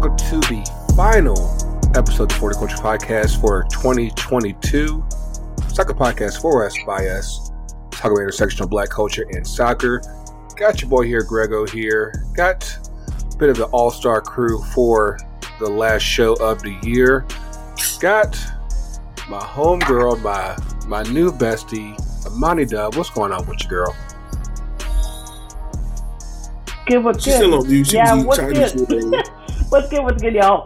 welcome to the final episode of the 40 Culture Podcast for 2022. Soccer podcast for us, by us. Talk about intersectional black culture and soccer. Got your boy here, Grego here. Got a bit of the all star crew for the last show of the year. Got my homegirl, my my new bestie, Amani Dub. What's going on with you, girl? Give what's She's good? still on mute. She Yeah, was what's eating Chinese good? What's good? What's good, y'all?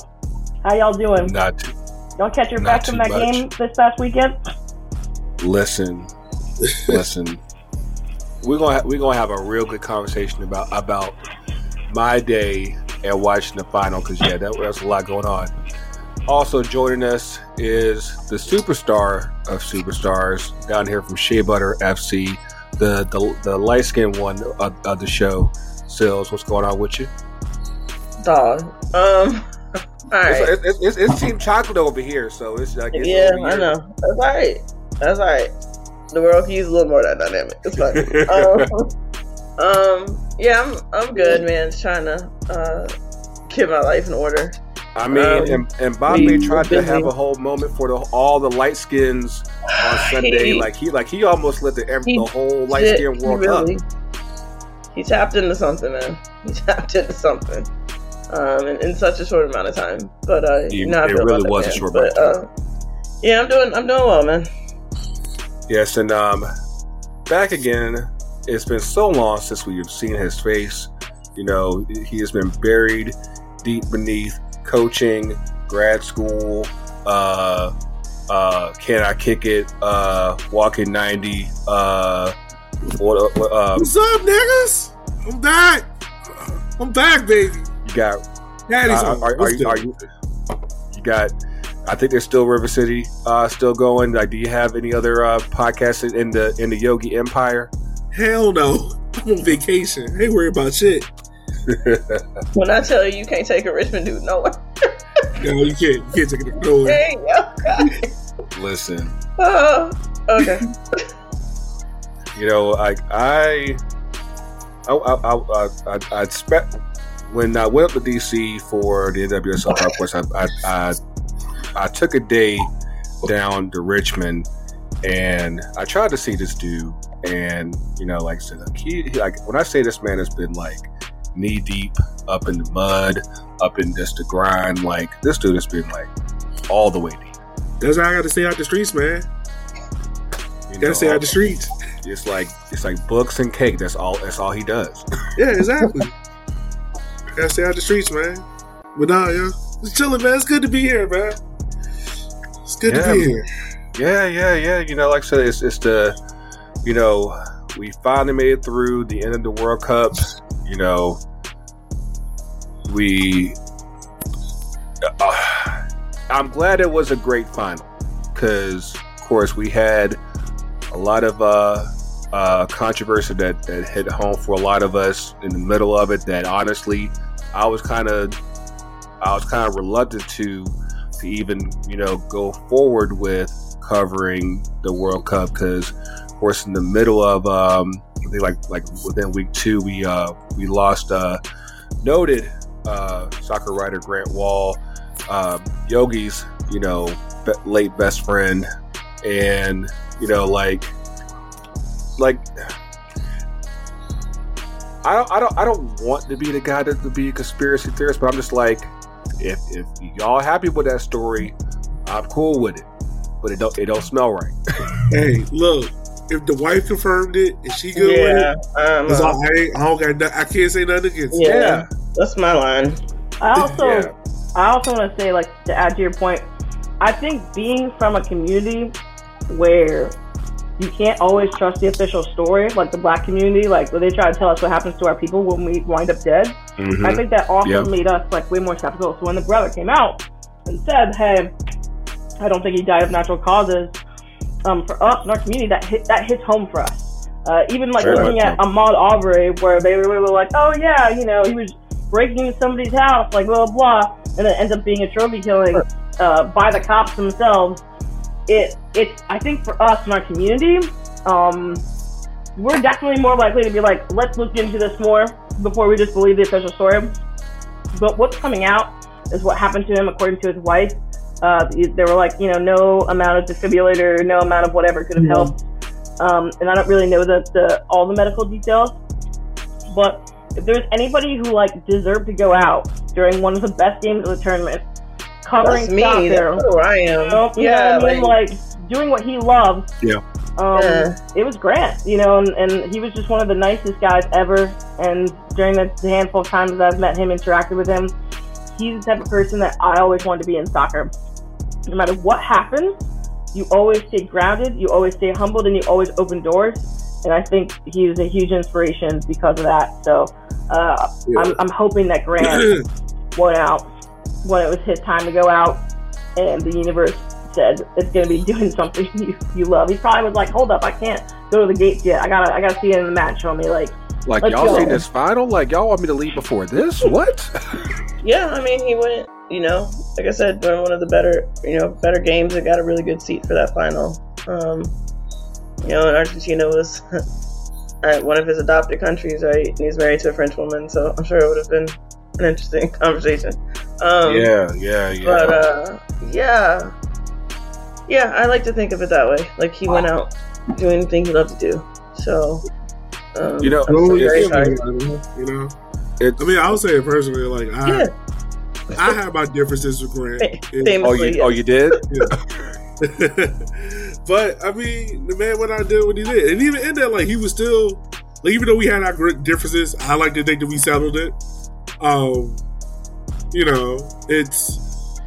How y'all doing? Not too, Y'all catch your back from that much. game this past weekend? listen, listen. We're gonna ha- we're gonna have a real good conversation about about my day and watching the final because yeah, that there's a lot going on. Also joining us is the superstar of superstars down here from Shea Butter FC, the the, the light skinned one of, of the show. Sills, what's going on with you? Dog. Um. All right. It's, it's, it's, it's Team Chocolate over here, so it's like it's yeah, I know. That's all right. That's all right. The world can use a little more of that dynamic. It's fine. um, um. Yeah, I'm. I'm good, man. Just trying to uh get my life in order. I mean, Um, and, and tried to have a whole moment for the, all the light skins on Sunday. He- like he, like he almost lit the, every, he the whole light skin he world really- up. He tapped into something, man. He tapped into something. Um, in, in such a short amount of time. But uh, It- you know it really about that was a short But amount of uh, yeah, I'm doing. I'm doing well, man. Yes, and um, back again. It's been so long since we've seen his face. You know, he has been buried deep beneath coaching, grad school. Uh, uh, can I kick it? Uh, walking ninety. Uh, what? what um, What's up, niggas? I'm back. I'm back, baby. You got Daddy's Uh, on. are, are, you, are you? You got. I think there's still River City uh, still going. Like, do you have any other uh, podcasts in the in the Yogi Empire? Hell no. I'm on vacation. I ain't worried about shit. When I tell you you can't take a Richmond dude nowhere. No, you can't. You can't take it nowhere. Hey, okay. Listen, Oh, okay. you know, like I, I, I, I, I, I expect when I went up to DC for the NWSL Park Course, I, I, I, I took a day down to Richmond, and I tried to see this dude, and you know, like I said, like, he, he- like when I say this man has been like knee deep up in the mud, up in just the grind, like this dude has been like all the way deep. That's how I got to stay out the streets, man. You Gotta stay out the streets. it's like it's like books and cake. That's all. That's all he does. Yeah, exactly. gotta stay out the streets, man. But nah, yo, just chilling, man. It's good to be here, man. It's good Yeah, to be here. Yeah, yeah, yeah. You know, like I said, it's it's the, you know, we finally made it through the end of the World Cup. You know, we. Uh, I'm glad it was a great final because, of course, we had a lot of uh, uh, controversy that that hit home for a lot of us in the middle of it. That honestly, I was kind of, I was kind of reluctant to to even you know go forward with covering the World Cup because, of course, in the middle of um, I think like like within week two, we uh, we lost uh, noted uh, soccer writer Grant Wahl, uh, Yogi's you know be- late best friend, and you know like like. I don't, I don't, I don't want to be the guy to, to be a conspiracy theorist, but I'm just like, if if y'all happy with that story, I'm cool with it. But it don't it don't smell right. Hey, look. If the wife confirmed it and she good with Yeah, it, um, that's all, I, I don't got. I can't say nothing against. it. yeah, that's my line. I also, Yeah. I also want to say, like, to add to your point, I think being from a community where you can't always trust the official story, like the black community, like where they try to tell us what happens to our people when we wind up dead. Mhm. I think that also Yeah. made us like way more skeptical. So when the brother came out and said, "Hey, I don't think he died of natural causes," um, for us in our community, that hit that hits home for us. Uh, even like Very looking at Ahmaud Arbery, where they really were like, "Oh yeah, you know, he was breaking into somebody's house, like blah blah,", blah and it ends up being a trophy killing uh, by the cops themselves. It it's I think for us in our community, um, we're definitely more likely to be like, let's look into this more before we just believe the official story. But what's coming out is what happened to him, according to his wife. Uh, they were like, you know, no amount of defibrillator, no amount of whatever could have Yeah. helped. Um, and I don't really know the, the all the medical details, but if there's anybody who like deserved to go out during one of the best games of the tournament, covering That's me. soccer, That's where I am. you know, you yeah, know what I mean? like, Like, doing what he loves. Yeah. Um, Yeah. It was Grant, you know, and, and he was just one of the nicest guys ever. And during the handful of times that I've met him, interacted with him, he's the type of person that I always wanted to be in soccer. No matter what happens, you always stay grounded, you always stay humbled, and you always open doors. And I think he was a huge inspiration because of that. So uh, Yeah. I'm, I'm hoping that Grant went out when it was his time to go out, and the universe said it's going to be doing something you, you love. He probably was like, "Hold up, I can't go to the gates yet. I gotta I gotta see it in the match, homie." Like, Like y'all go. see this final? Like y'all want me to leave before this? What? yeah, I mean, he went, you know, like I said, during one of the better, you know, better games and got a really good seat for that final. Um, you know, and Argentina was uh, one of his adopted countries, right? And he's married to a French woman, so I'm sure it would have been an interesting conversation. Um, yeah, yeah, yeah. But uh, yeah, yeah, I like to think of it that way. Like he went out doing the thing he loved to do. So, um, You know, I'm Well, so very yeah, sorry. You know, It's, I mean, I'll say it personally. Like, I, Yeah, I have my differences with Grant. Famously. oh, you, yes. oh, you did? but I mean, the man went out and did what he did, and even in that, like he was still like, even though we had our differences, I like to think that we settled it. Um, you know, it's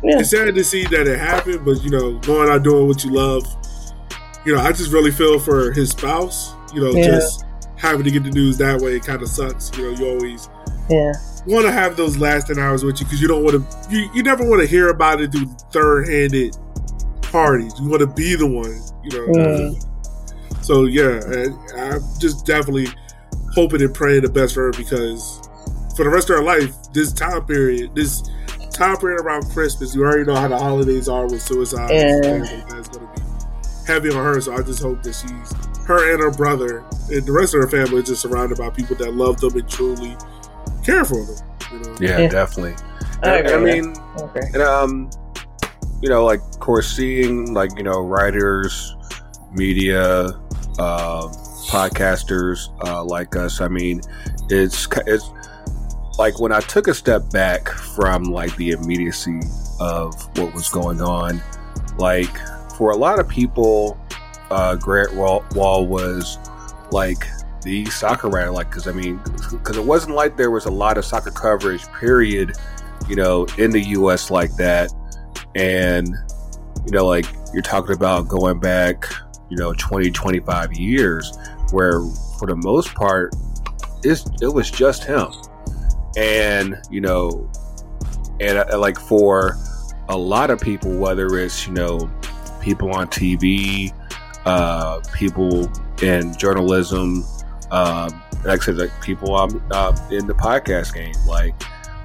Yeah. it's sad to see that it happened, but you know, going out doing what you love, you know, I just really feel for his spouse. You know, Yeah. just having to get the news that way kind of sucks. You know, you always yeah, want to have those last 10 hours with you because you don't want to you, you never want to hear about it through third-handed parties you want to be the one you know Mm. so yeah I, i'm just definitely hoping and praying the best for her because for the rest of her life this time period this time period around christmas you already know how the holidays are with suicide Yeah. that's going to be heavy on her so i just hope that she's her and her brother and the rest of her family are just surrounded by people that love them and truly care for them you know Yeah, Yeah. definitely. I I, agree. I mean, okay. and um, you know, like of course, seeing like you know writers, media, uh, podcasters uh, like us. I mean, it's it's like when I took a step back from like the immediacy of what was going on. Like for a lot of people, uh, Grant Wahl, was like the soccer writer. Like because I mean, because it wasn't like there was a lot of soccer coverage. Period you know, in the US like that. And, you know, like you're talking about going back, you know, 20, 25 years, where for the most part, it's, it was just him. And, you know, and uh, like for a lot of people, whether it's, you know, people on TV, uh, people in journalism, um, like I said, like people um, uh, in the podcast game, like,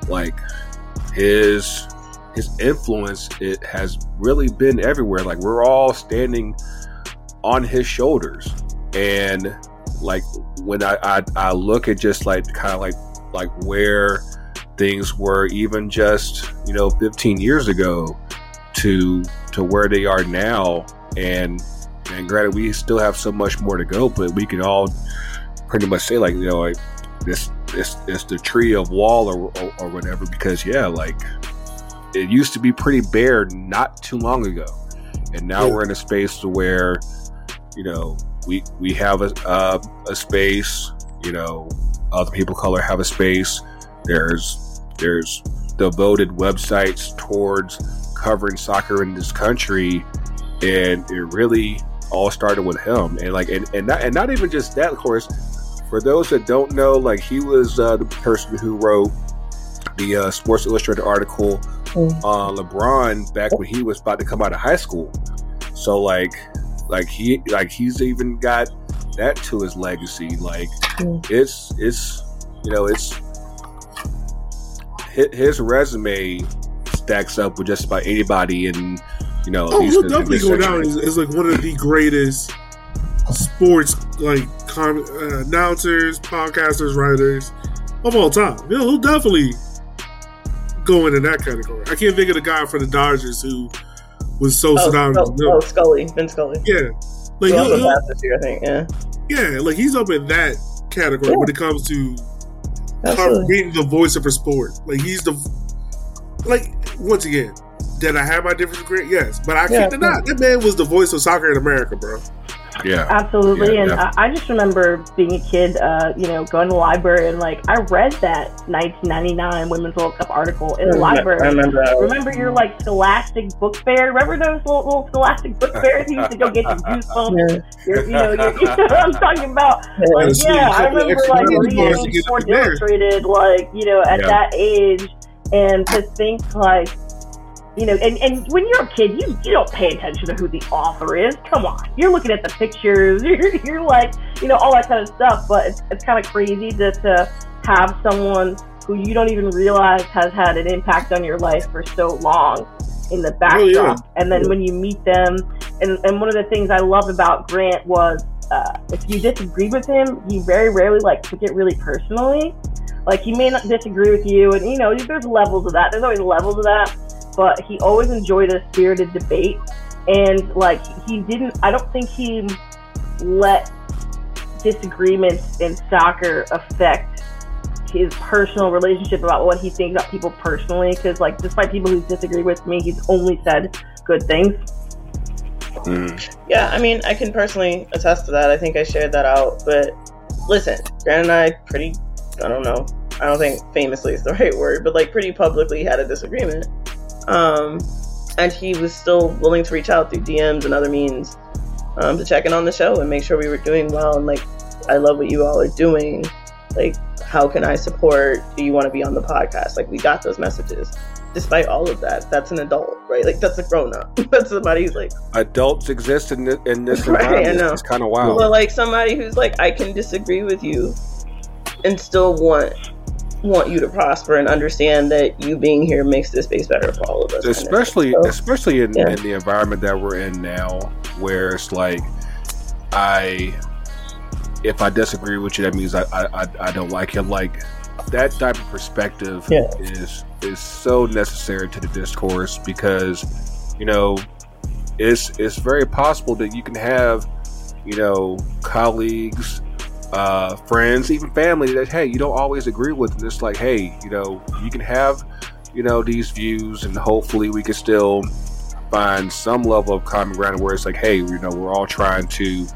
like his his influence it has really been everywhere. Like we're all standing on his shoulders. And like when i i, I look at just like kind of like like where things were even just you know 15 years ago to to where they are now and and granted we still have so much more to go but we can all pretty much say like you know like this it's, it's the tree of wall or, or, or whatever because yeah like it used to be pretty bare not too long ago and now Yeah. we're in a space to where you know we we have a, uh, a space you know other people of color have a space there's there's devoted websites towards covering soccer in this country and it really all started with him and like and, and not and not even just that of course for those that don't know, like he was uh, the person who wrote the uh, Sports Illustrated article Mm. on LeBron back when he was about to come out of high school. So like, like he like he's even got that to his legacy. Like it's it's you know it's hi- his resume stacks up with just about anybody in you know. at Oh, least he'll in- in definitely this go down century. as, as like one of the greatest sports like com- uh, announcers, podcasters, writers of all time. Yeah, he'll definitely going in that category. I can't think of the guy for the Dodgers who was so Oh, synonymous. oh, with Milk. oh, Scully, Vince Scully. Yeah, like he'll- he'll- year, I think. Yeah, yeah, like he's up in that category Yeah. when it comes to absolutely. being the voice of a sport. Like he's the like once again. Did I have my difference with Grant? Yes, but I Yeah, can't deny that man was the voice of soccer in America, bro. Yeah. Absolutely, Yeah, and yeah. I, I just remember being a kid, uh, you know, going to the library and like I read that 1999 Women's World Cup article in the I library. remember that. Remember your like Scholastic book fair? Remember those little, little Scholastic book fairs you used to go get your goosebumps? Yeah. Your, you know, your, you know what I'm talking about? Yeah. Like, Honestly, yeah, a I couple remember like money reading bars to get Sports. Illustrated, like you know, at Yeah. that age, and to think like, you know, and, and when you're a kid, you you don't pay attention to who the author is. Come on, you're looking at the pictures, you're, you're like, you know, all that kind of stuff. But it's it's kind of crazy to to have someone who you don't even realize has had an impact on your life for so long in the backdrop. Oh, yeah. And then when you meet them, and, and one of the things I love about Grant was uh, if you disagree with him, he very rarely like took it really personally. Like he may not disagree with you, and you know there's levels of that. There's always levels of that, but he always enjoyed a spirited debate, and like he didn't. I don't think he let disagreements in soccer affect his personal relationship about what he thinks about people personally. Because like despite people who disagree with me, he's only said good things. Mm. Yeah, I mean, I can personally attest to that. I think I shared that out. But listen, Grant and I pretty, I don't know, I don't think famously is the right word, but like pretty publicly had a disagreement. Um, and he was still willing to reach out through DMs and other means um, to check in on the show and make sure we were doing well. And like, I love what you all are doing. Like, how can I support? Do you want to be on the podcast? Like, we got those messages. Despite all of that, that's an adult, right? Like, that's a grown up. that's somebody who's like, Adults exist in, thi- in this Right, I know. It's kind of wild. But like somebody who's like, I can disagree with you, and still want want you to prosper and understand that you being here makes this space better for all of us. especially So, especially in, yeah. in the environment that we're in now where it's like i if i disagree with you that means i i, I- don't like you like that type of perspective Yeah. is is so necessary to the discourse because you know it's it's very possible that you can have you know colleagues uh, friends, even family that hey, you don't always agree with. And it's like, hey, you know, you can have, you know, these views, and hopefully we can still find some level of common ground where it's like, hey, you know, we're all trying to,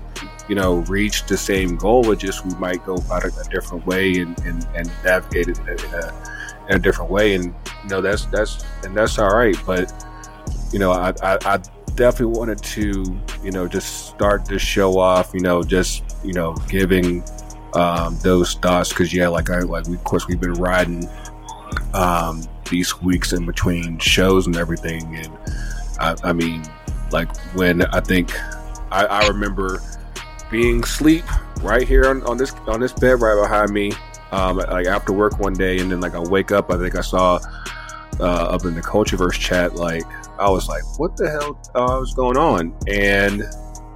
you know, reach the same goal. It just we might go about it a different way and and, and navigate it in a, in a in a different way. And you know, that's that's and that's all right. But you know, I I, I definitely wanted to, you know, just start this show off, you know, just you know, giving um, those thoughts because yeah, like I like we, of course we've been riding um, these weeks in between shows and everything, and I, I mean, like when I think I, I remember being asleep right here on, on this on this bed right behind me, um, like after work one day, and then like I wake up, I think I saw uh, up in the Cultureverse chat, like I was like, what the hell uh, was going on? And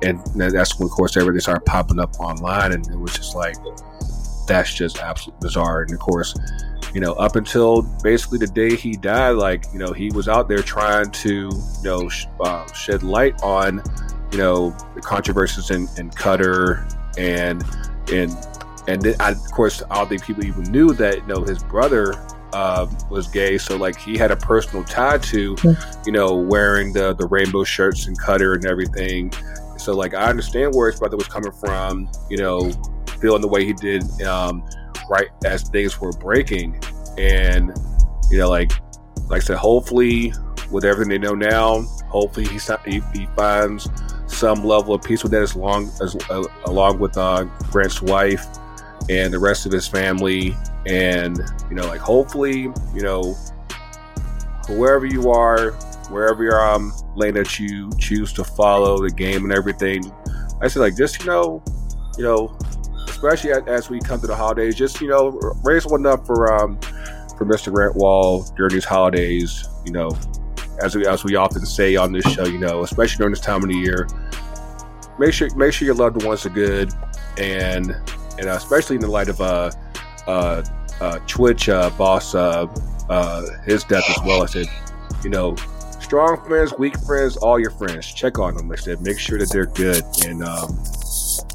and that's when, of course, everything started popping up online, and it was just like, that's just absolutely bizarre. And of course, you know, up until basically the day he died, like you know, he was out there trying to, you know, sh- uh, shed light on, you know, the controversies in, in and and and then I, of course, I don't think people even knew that you know his brother uh, was gay. So like he had a personal tie to, you know, wearing the the rainbow shirts and Qatar and everything. So like I understand where his brother was coming from, you know, feeling the way he did um, right as things were breaking, and you know, like like I said, hopefully with everything they know now, hopefully he he, he finds some level of peace with that, as long as uh, along with uh, Grant's wife and the rest of his family, and you know, like hopefully, you know, whoever you are, wherever your um lane that you choose to follow the game and everything. I said like just you know, you know, especially as, as we come to the holidays, just you know, raise one up for um for Mr. Grant Wahl during these holidays. You know, as we as we often say on this show, you know, especially during this time of the year, make sure make sure your loved ones are good, and and uh, especially in the light of uh uh, uh Twitch uh, boss uh, uh, his death as well. I said, you know, strong friends, weak friends, all your friends, check on them. I said, make sure that they're good. And um,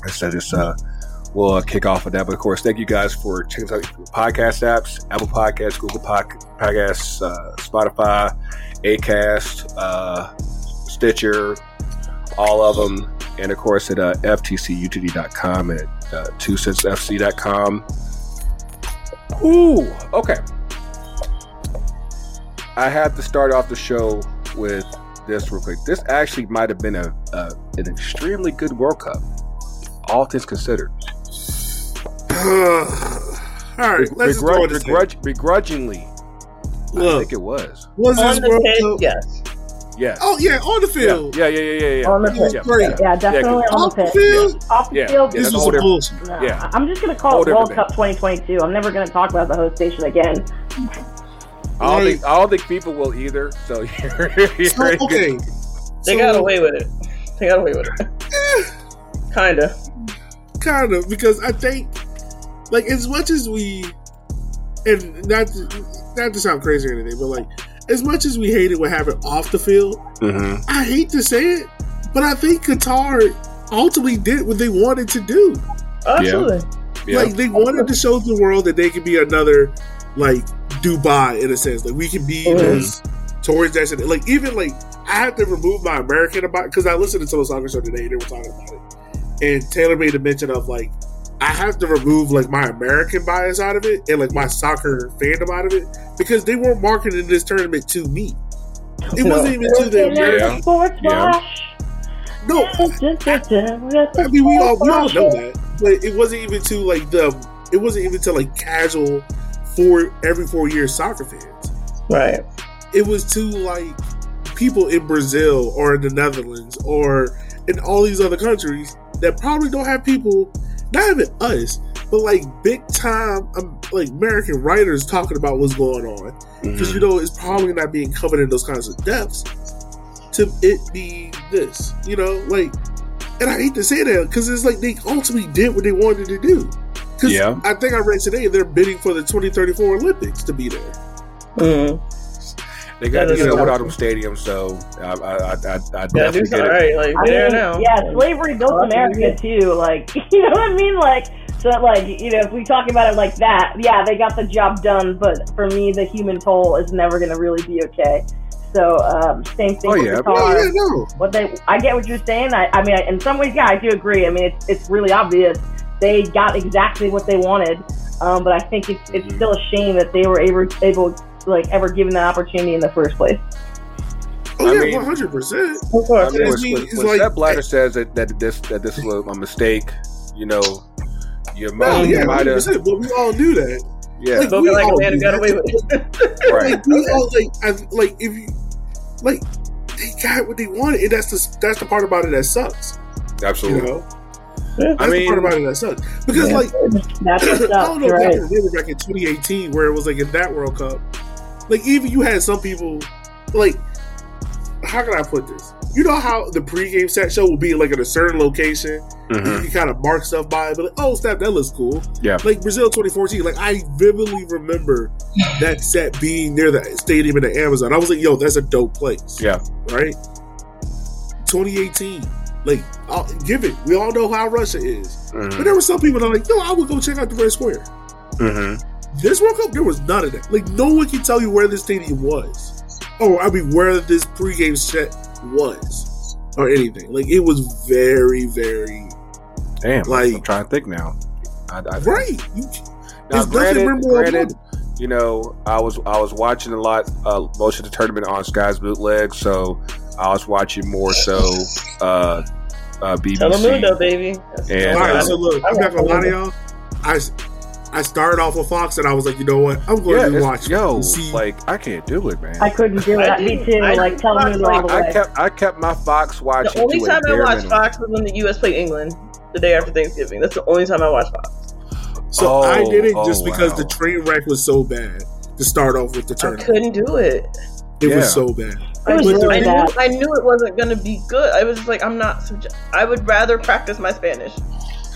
I said, it's uh, we'll uh, kick off with that. But of course, thank you guys for checking out podcast apps, Apple Podcasts, Google Pod- Podcasts, uh, Spotify, Acast, uh, Stitcher, all of them. And of course, at uh, ftcutd.com and at uh, two fc.com. Ooh, okay. I have to start off the show with this real quick. This actually might have been a, a an extremely good World Cup, all things considered. all right, let's just go Begrudge, with begrudge, begrudgingly, I think it was. was this World Cup? yes. Yeah. Oh yeah, on the field. yeah, yeah, yeah, yeah. yeah. On the It was pitch. great. Yeah, definitely on the the pitch. field, Off the Yeah. field, Yeah, this that's was a whole bullshit. Nah, Yeah. I'm just gonna call it World Cup 2022. I'm never gonna talk about the host station again. I don't Right. think I don't think people will either. So you're, you're So, in good- okay, They so, got away with it. They got away with it. Eh. Kinda. kind of because I think, like, as much as we, and not to, not to sound crazy or anything, but like, as much as we hated what happened off the field, Mhm. I hate to say it, but I think Qatar ultimately did what they wanted to do. Absolutely. Yeah. Like they wanted to show the world that they could be another like Dubai in a sense. Like we can be Mhm. this tourist destination. Like even like I had to remove my American about because I listened to Total Soccer Show today. And they were talking about it, and Taylor made a mention of like I have to remove like my American bias out of it and like my soccer fandom out of it because they weren't marketing this tournament to me. It No. wasn't even to the Yeah. American. Sports Yeah. Wash. No, oh, I mean we all we all know that, but it wasn't even to like the. It wasn't even to like casual for every four years soccer fans. Right. It was to like people in Brazil or in the Netherlands or in all these other countries that probably don't have people, not even us, but like big time um, like American writers talking about what's going on because you know it's probably not being covered in those kinds of depths. To it be this, you know, like, and I hate to say that because it's like they ultimately did what they wanted to do. Because Yeah. I think I read today they're bidding for the 2034 Olympics to be there. Mm. They got That you is know without them stadium, so I I I, I, I Yeah, definitely get all it. right. Like, I mean, now. yeah, slavery built America too. Like, you know what I mean? Like, so like, you know, if we talk about it like that, yeah, they got the job done. But for me, the human toll is never going to really be okay. So, um, same thing Oh, with yeah. Qatar. Oh yeah, no, What they, I get what you're saying. I, I mean, in some ways, yeah, I do agree. I mean, it's it's really obvious they got exactly what they wanted. Um, but I think it's it's Mhm. still a shame that they were able able like ever given that opportunity in the first place. oh I yeah, 100. percent Of I mean, when, when, when like- Sepp Blatter says that, that this that this was a mistake, you know, you might, Oh yeah, might have, But we all knew that. yeah, Like, we like all man got away with it. right. Like we all like, I, like if you like, they got what they wanted, and that's the that's the part about it that sucks. You Absolutely. know, that's I the part about it that sucks because Yeah. like That's what's I don't know right? remember back in 2018 where it was like in that World Cup, like even you had some people like how can I put this? You know how the pregame set show will be like at a certain location, Mhm. you kind of mark stuff by it, but like, oh snap, that looks cool. Yeah. Like Brazil 2014, like I vividly remember that set being near the stadium in the Amazon. I was like, yo, that's a dope place. Yeah. Right? 2018. Like, I'll, give it. We all know how Russia is. But Mhm. there were some people that are like, yo, I would go check out the Red Square. Mhm. This World Cup, there was none of that. Like, no one can tell you where this stadium was. Oh, I mean, where this pregame set was. Or anything. Like, it was very, very. Damn, Like- I'm trying to think now. I, I, Right. You, Now, it's granted, memorable granted, you know, I was I was watching a lot, uh, most of the tournament on Sky's bootleg, so I was watching more so uh, uh, Telemundo, baby. That's And, All right, uh, so look, I'm not gonna lie to y'all. I, I started off with Fox and I was like, you know what? I'm going Yeah, to watch yo, see. like I can't do it, man. I couldn't do it. Me too. I like did telling Fox me all the I way. kept I kept my Fox watching. The only to time I watched minimum. Fox was when the U.S. played England the day after Thanksgiving. That's the only time I watched Fox. so Oh, I did it oh, just because wow. the train wreck was so bad to start off with the tournament. I couldn't do it. It Yeah. was so bad. It was But really the- I bad. knew I knew it wasn't gonna be good. I was just like, I'm not. Subje- I would rather practice my Spanish.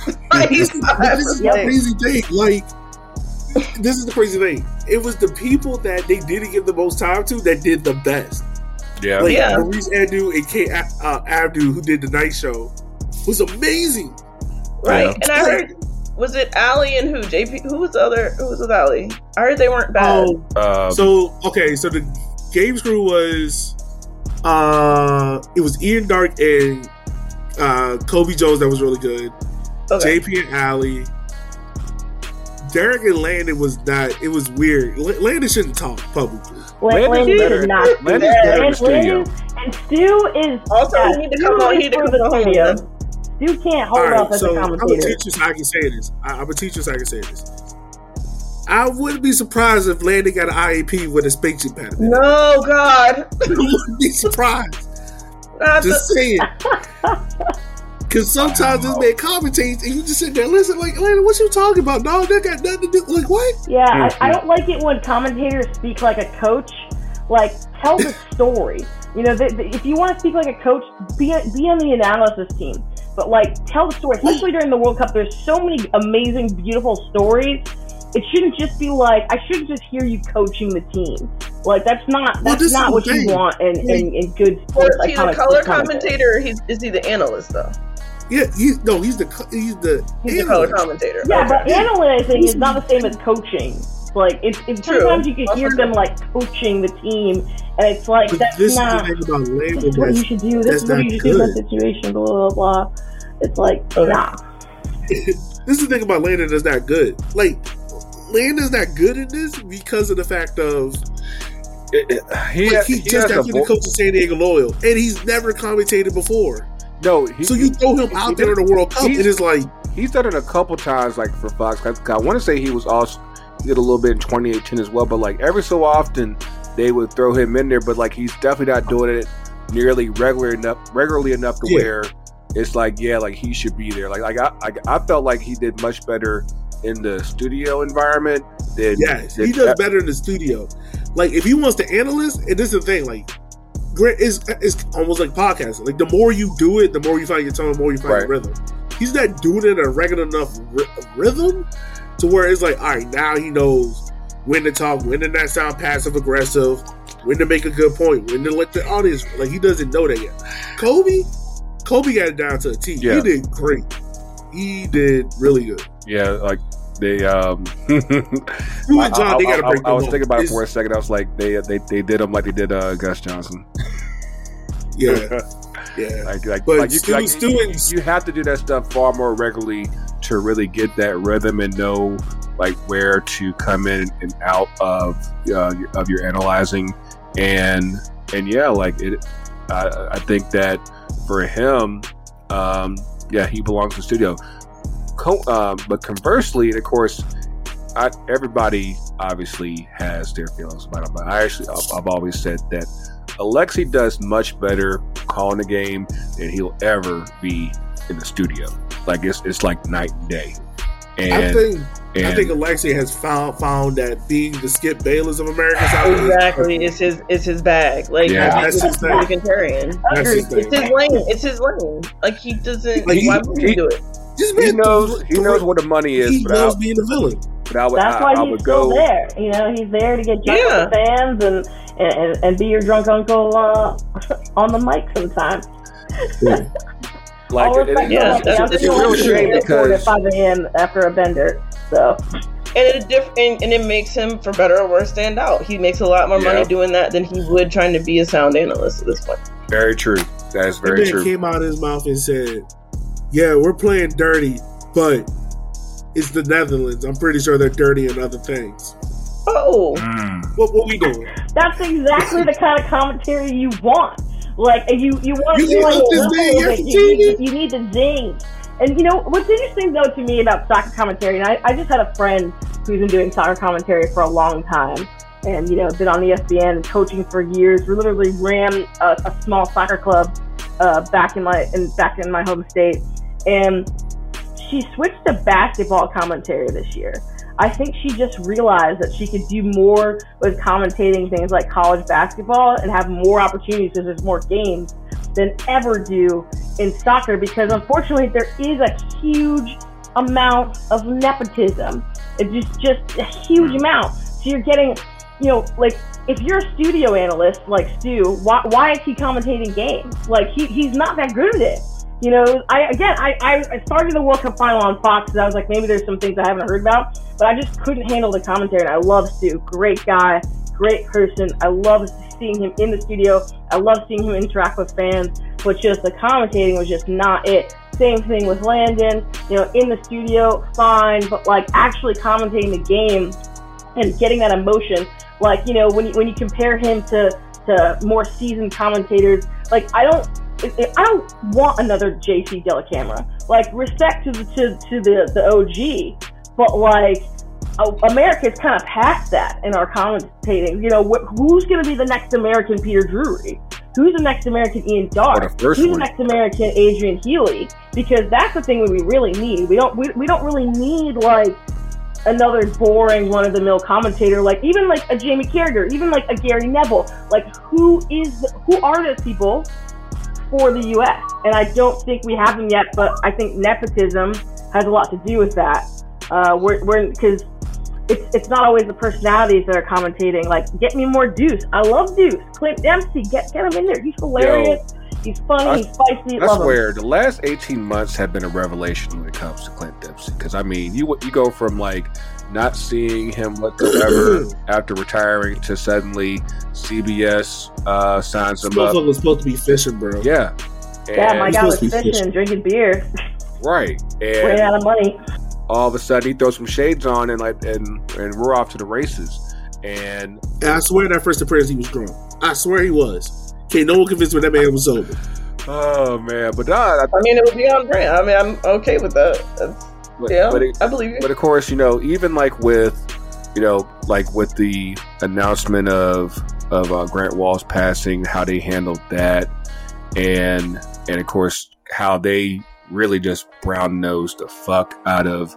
Like, this, is, this is was the crazy thing. Like, this is the crazy thing. It was the people that they didn't give the most time to that did the best. Yeah. Like Yeah. Maurice Edu and Kate uh, Abdo, who did the night show, was amazing. Right. Yeah. And I heard was it Allie and who? JP who was the other who was with Allie? I heard they weren't bad. Oh, Um, so okay, so the games crew was uh it was Ian Darke and uh Cobi Jones that was really good. Okay. JP and Allie. Derek and Landon was not. It was weird. L- Landon shouldn't talk publicly. Landon's Landon better- did not. do Landon's better in the And studio. And Stu is Also, yeah, he need to Stu come on. is He to for come the studio. home. Stu can't hold All right, up as so a I'm gonna commentator. teach you so I can say this. I, I'm gonna teach so I can say this. I wouldn't be surprised if Landon got an IAP with a spaceship pattern. No, God. I wouldn't be surprised. Not Just the, saying. Because sometimes this man commentates and you just sit there, listen, like, Landon, what you talking about? No, that got nothing to do. Like, what? Yeah, I, Mhm. I don't like it when commentators speak like a coach. Like, tell the story. You know, th th if you want to speak like a coach, be be on the analysis team. But like, tell the story. Especially during the World Cup, there's so many amazing, beautiful stories. It shouldn't just be like I shouldn't just hear you coaching the team. Like that's not that's this not what the you want in, in, in good or sports. is he the color commentator? Or he's, is he the analyst though? Yeah, he, no, he's the he's the He's the color analyst. commentator. Yeah, Okay. but analyzing is not the same as coaching. Like, it's, it's True. sometimes you can Also hear true. them like coaching the team, and it's like But that's this not. is the thing about This is what you should do. This that's is what you should do in that situation. Blah blah blah. It's like Okay. nah. this is the thing about Landon is not good. Like, Landon's not good in this because of the fact of he, like, ha- he, he just got a to the coach of San Diego Loyal, and he's never commentated before. No. He, So you throw him out there in the World Cup, and it's like, he's done it a couple times, like for Fox. I, I want to say he was also he did a little bit in 2018 as well, but like every so often they would throw him in there. But like he's definitely not doing it nearly regular enough, regularly enough to Yeah. where it's like yeah, like he should be there. Like like I, I, I felt like he did much better in the studio environment than yes, he does better in the studio. Like, if he wants to analyst, and this is the thing, like, great it's, it's almost like podcasting. Like, the more you do it, the more you find your tone, the more you find Right. your rhythm. He's not doing it at a regular enough rhythm to where it's like, all right, now he knows when to talk, when to not sound passive aggressive, when to make a good point, when to let the audience. Like, he doesn't know that yet. Cobi, Cobi got it down to a T. Yeah. He did great. He did really good. yeah, like they um. You and John, they got to I, break I was them thinking about it for a second. I was like, they they they did them like they did uh, Gus Johnson. Yeah, yeah. like like, But like, you, Stu- like Stu you, you have to do that stuff far more regularly to really get that rhythm and know like where to come in and out of uh, of your analyzing and and yeah like it I, I think that for him um yeah he belongs to the studio Co- um, but conversely of course I, everybody obviously has their feelings about him but I actually I've, I've always said that Alexi does much better calling the game than he'll ever be in the studio. Like it's it's like night and day. And, I think and I think Alexi has found found that being the Skip Bayless of America. South Exactly, it's his it's his bag. Like Yeah. That's his thing. a vegetarian. That's his It's his lane. It's his lane. Like he doesn't. Like, he- why would he, he- do it? This he man knows he knows what the money is, he but I, loves being a villain. but I would That's I, why I he's would still go there. You know, he's there to get drunk Yeah. with the fans and, and, and, and be your drunk uncle uh, on the mic sometimes. like it, it, yeah, to that's- it's a real watching shame because- at 5 a.m. after a bender. So And it diff- and, and it makes him, for better or worse, stand out. He makes a lot more Yeah. money doing that than he would trying to be a sound analyst at this point. very true. That is That very man true. came out of his mouth and said, "Yeah, we're playing dirty, but it's the Netherlands. I'm pretty sure they're dirty in other things. Oh, Mm. What what we doing? that's exactly the kind of commentary you want. Like you, you want You you, want see to man little has You, need, you need the zing. And you know what's interesting though to me about soccer commentary, and I, I just had a friend who's been doing soccer commentary for a long time, and you know been on ESPN and coaching for years. We literally ran a, a small soccer club uh, back in my in back in my home state, and she switched to basketball commentary this year. I think she just realized that she could do more with commentating things like college basketball and have more opportunities because there's more games than ever do in soccer because unfortunately there is a huge amount of nepotism It's just just a huge amount. So you're getting, you know, like if you're a studio analyst like Stu, why, why is he commentating games? Like he, he's not that good at it. You know, I again, I, I started the World Cup final on Fox, and I was like, maybe there's some things I haven't heard about, but I just couldn't handle the commentary. And I love Stu, great guy, great person. I love seeing him in the studio. I love seeing him interact with fans, but just the commentating was just not it. Same thing with Landon, you know, in the studio, fine, but like actually commentating the game and getting that emotion, like you know, when you, when you compare him to to more seasoned commentators, like I don't I don't want another JC Dellacamera. Like respect to the to, to the the OG, but like America's kind of past that in our commentating. You know, wh- who's going to be the next American Peter Drury? Who's the next American Ian Darke? Who's one. the next American Adrian Healey? Because that's the thing we really need. We don't we, we don't really need like another boring one of the mill commentator, like even like a Jamie Carragher, even like a Gary Neville. Like who is who are those people for the U.S. And I don't think we have them yet, but I think nepotism has a lot to do with that. Uh, we're because it's it's not always the personalities that are commentating. Like, get me more Deuce. I love Deuce. Clint Dempsey, get get him in there. He's hilarious. Yo, he's funny. I, he's spicy. I swear, him. the last eighteen months have been a revelation when it comes to Clint Dempsey. Because I mean, you you go from like not seeing him whatsoever after retiring to suddenly CBS uh, signs him up. was supposed to be fishing, bro. Yeah. And yeah, my guy was fishing, fishing, drinking beer. Right. And Ran out of money. All of a sudden, he throws some shades on and like and and we're off to the races. And, and I swear that first appearance he was drunk. I swear he was. Can't no one convince me that man was sober. Oh man, but uh, I, I mean, it would be on brand. I mean, I'm okay with that. That's but, yeah, but it, I believe you. But of course, you know, even like with, you know, like with the announcement of of uh, Grant Wahl's passing, how they handled that, and and of course how they really just brown nosed the fuck out of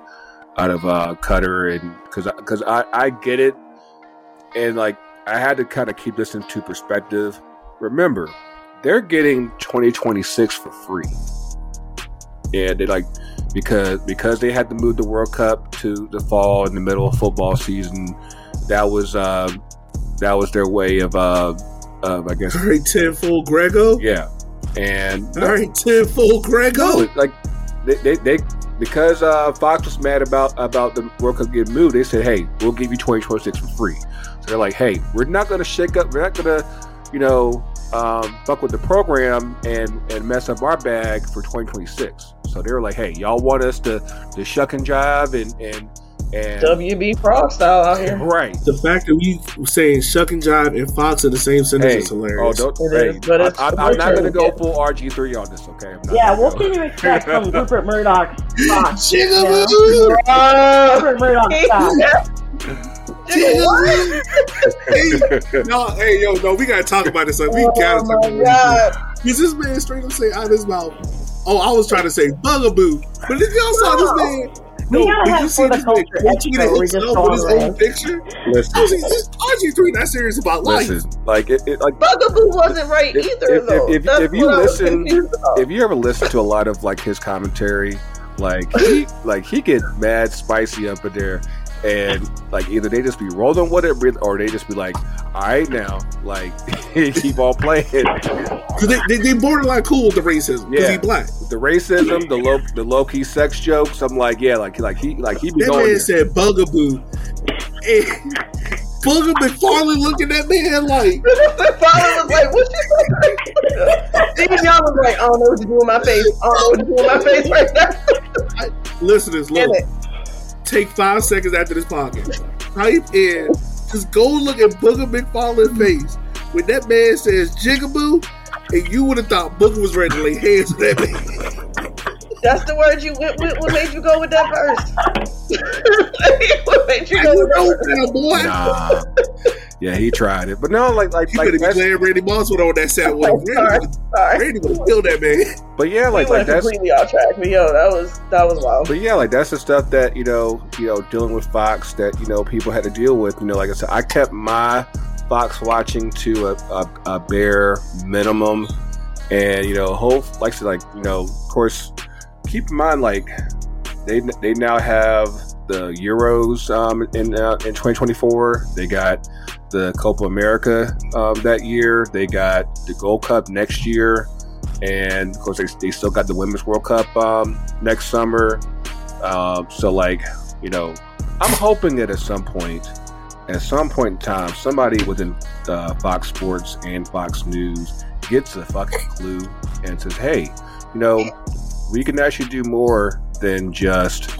out of uh, Qatar, and because because I, I get it, and like I had to kind of keep this into perspective. Remember, they're getting 2026 for free, and they like because because they had to move the World Cup to the fall in the middle of football season. That was uh, that was their way of uh, of I guess. All right, tenfold Grego. Yeah, and all right, tenfold Grego. No, like they, they, they because uh, Fox was mad about about the World Cup getting moved. They said, "Hey, we'll give you 2026 for free." So they're like, "Hey, we're not going to shake up. We're not going to, you know, um, fuck with the program and and mess up our bag for 2026." So they were like, "Hey, y'all want us to to shuck and jive and and and WB Frog style out here, right?" The fact that we saying shuck and jive and Fox are the same sentence hey, is hilarious. Oh, don't, hey, is, but I, am not going to go full RG three on this, okay? Yeah, what can you expect from Rupert Murdoch? Fox, Rupert Murdoch hey, no, hey, yo, no, we gotta talk about this. Like, we oh gotta talk about this. Because this man straight up say out of his mouth, Oh, I was trying to say bugaboo, but if y'all saw this man. No, did you see this man tweeting with his own picture? Listen, RG3 not serious about life. Listen, like it, it like Bugaboo wasn't right if, either if, though. If, if, if you listen, if you ever listen to a lot of like his commentary, like he like he get mad spicy up in there and like either they just be rolling with it or they just be like all right now like keep on playing. Because they, they, they borderline cool with the racism yeah. he black. The racism the low the low-key sex jokes i'm like yeah like like he like he be that going man said bugaboo. And Booger McFarland looking at man like McFarland was like, what you Even y'all was like, I don't know what to do with my face. I don't know what to do with my face right now. I, listeners, look take five seconds after this podcast. Type in, just go look at Booger McFarland's face. When that man says jigaboo, and you would have thought Booger was ready to lay hands on that man. That's the word you went with. What made you go with that first? what made you go with that boy? Nah. Yeah, he tried it, but no, like like you like better be glad Randy Moss went on that set with him. Randy, Randy would have killed that man. But yeah, like we like that's completely off track. But yo, that was that was wild. But yeah, like that's the stuff that you know, you know, dealing with Fox that you know people had to deal with. You know, like I said, I kept my Fox watching to a, a, a bare minimum, and you know, hope like I said, like you know, of course keep in mind, like they they now have the Euros um, in uh, in 2024. They got the Copa America um, that year. They got the Gold Cup next year, and of course they, they still got the Women's World Cup um, next summer. Um, so like you know, I'm hoping that at some point, at some point in time, somebody within uh, Fox Sports and Fox News gets a fucking clue and says, "Hey, you know, we can actually do more than just."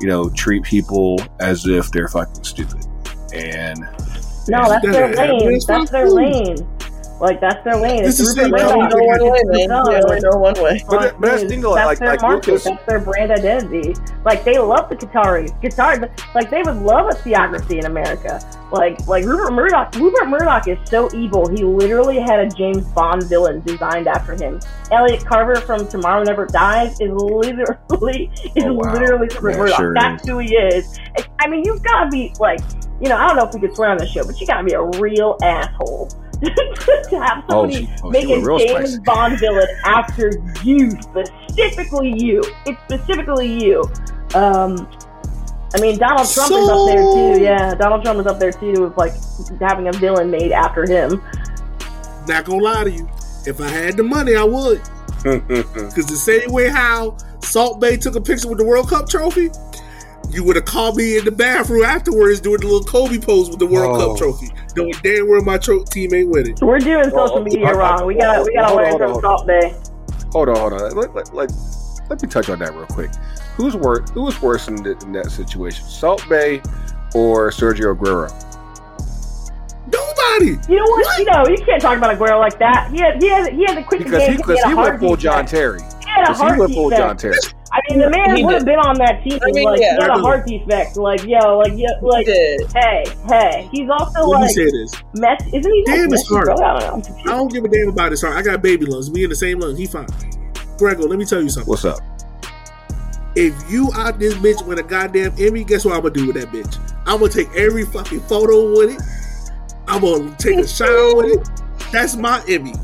You know, treat people as if they're fucking stupid. And No, that's their Yeah, lane. it's That's their cool. lane. Like that's their lane. This It's is Rupert the You same Murdoch. only know one way, man. No, only know one way. But but that's the thing, though, that's like- their like market. Lucas- That's their brand identity. Like they love the Qataris. Qatar, like they would love a theocracy in America. Like like Rupert Murdoch. Rupert Murdoch is so evil. He literally had a James Bond villain designed after him. Elliot Carver from Tomorrow Never Dies is literally is Oh, wow. literally Rupert Yeah, Murdoch. sure That's who he is. I mean, you've got to be like, you know, I don't know if we could swear on this show, but you got to be a real asshole to have Oh, somebody she- oh, make a real James spicy. Bond villain after you, specifically you. It's specifically you. Um, I mean, Donald Trump is up there too. Yeah, Donald Trump is up there too, with like having a villain made after him. Not gonna lie to you. If I had the money, I would. Because the same way how Salt Bae took a picture with the World Cup trophy, you would have called me in the bathroom afterwards doing the little Kobe pose with the World Oh. Cup trophy. Knowing damn where my tro- team ain't winning. So we're doing social Oh, media oh, wrong. We got to we got to hold on, learn from Salt Bae. hold on, hold on. Let, let, let, let me touch on that real quick. Who's worse? Who was worse in, the, in that situation? Salt Bae or Sergio Aguero? Nobody. You know what? What? You know, you can't talk about Aguero like that. He had he had he had the quick Because game he, 'cause because had he a went heart full John defect. Terry. He had a Because he went full defect. John Terry. I mean, the man He would have been on that team. I mean, like, yeah, he had I a know. heart defect. Like, yo, like, yo, like, did. hey, hey. He's also Let me like say this. Messi. Isn't he? Damn, like it's Messi, hard. I don't know. I don't give a damn about his heart. I got baby lungs. We in the same lungs. He fine. Grego, let me tell you something. What's up? If you out this bitch with a goddamn Emmy, guess what I'm gonna do with that bitch? I'm gonna take every fucking photo with it. I'm gonna take a shot with it. That's my Emmy.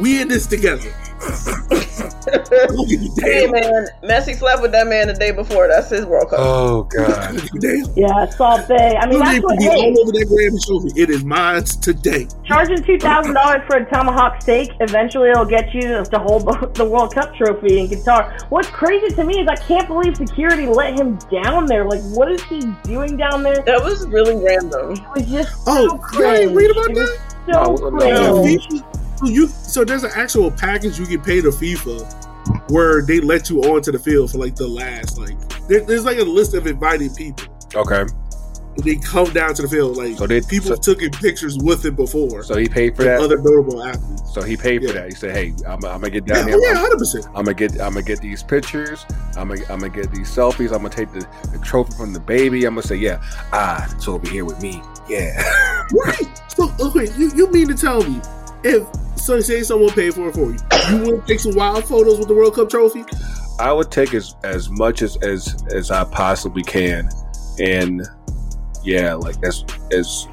We in this together. I don't give a Hey man, Messi slept with that man the day before. That's his World Cup. Oh God. don't give a. Yeah, Salt Bae. I mean, You that's what. Hey, all over that Grammy trophy. It is mine today. charging two thousand dollars for a tomahawk steak. Eventually, it'll get you to hold the, the World Cup trophy in Qatar. What's crazy to me is I can't believe security let him down there. Like, what is he doing down there? That was really random. was just Oh, so you cringe. ain't read about that? So No, no, no. So you so there's an actual package you can pay to FIFA where they let you onto the field for like the last like there, there's like a list of invited people. Okay. And they come down to the field like So they- people so- took in pictures with it before. So he paid for that. other notable athletes. So he paid for that. He said, "Hey, I'm, I'm gonna get down oh, here. yeah, I'm, hundred percent. I'm gonna get I'm gonna get these pictures. I'm gonna I'm gonna get these selfies. I'm gonna take the, the trophy from the baby. I'm gonna say, yeah, ah, it's over here with me. Yeah. Right. So okay, you, you mean to tell me if so say someone paid for it for you, you would take some wild photos with the World Cup trophy? I would take as as much as as as I possibly can, and yeah, like as as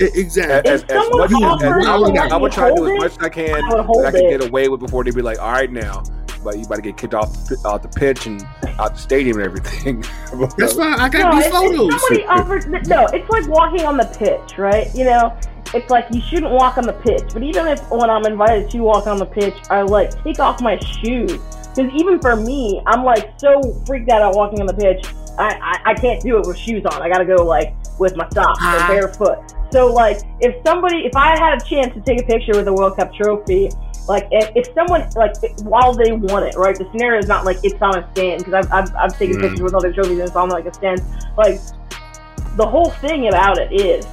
exactly. as, If as someone much as, I would, I would try to do as much as I can I that I can it. get away with before they be like, all right now, but you about to get kicked off the, out the pitch and out the stadium and everything. That's fine. I got No, these if, if photos. somebody offers, no, it's like walking on the pitch, right? You know, it's like you shouldn't walk on the pitch. But even if when I'm invited to walk on the pitch, I like take off my shoes because even for me, I'm like so freaked out at walking on the pitch. I, I, I can't do it with shoes on. I gotta go like with my socks or Ah. barefoot. So like if somebody, if I had a chance to take a picture with a World Cup trophy, like if, if someone like while they want it, right? The scenario is not like it's on a stand because I've, I've I've taken Mm. pictures with other trophies and it's on like a stand. Like the whole thing about it is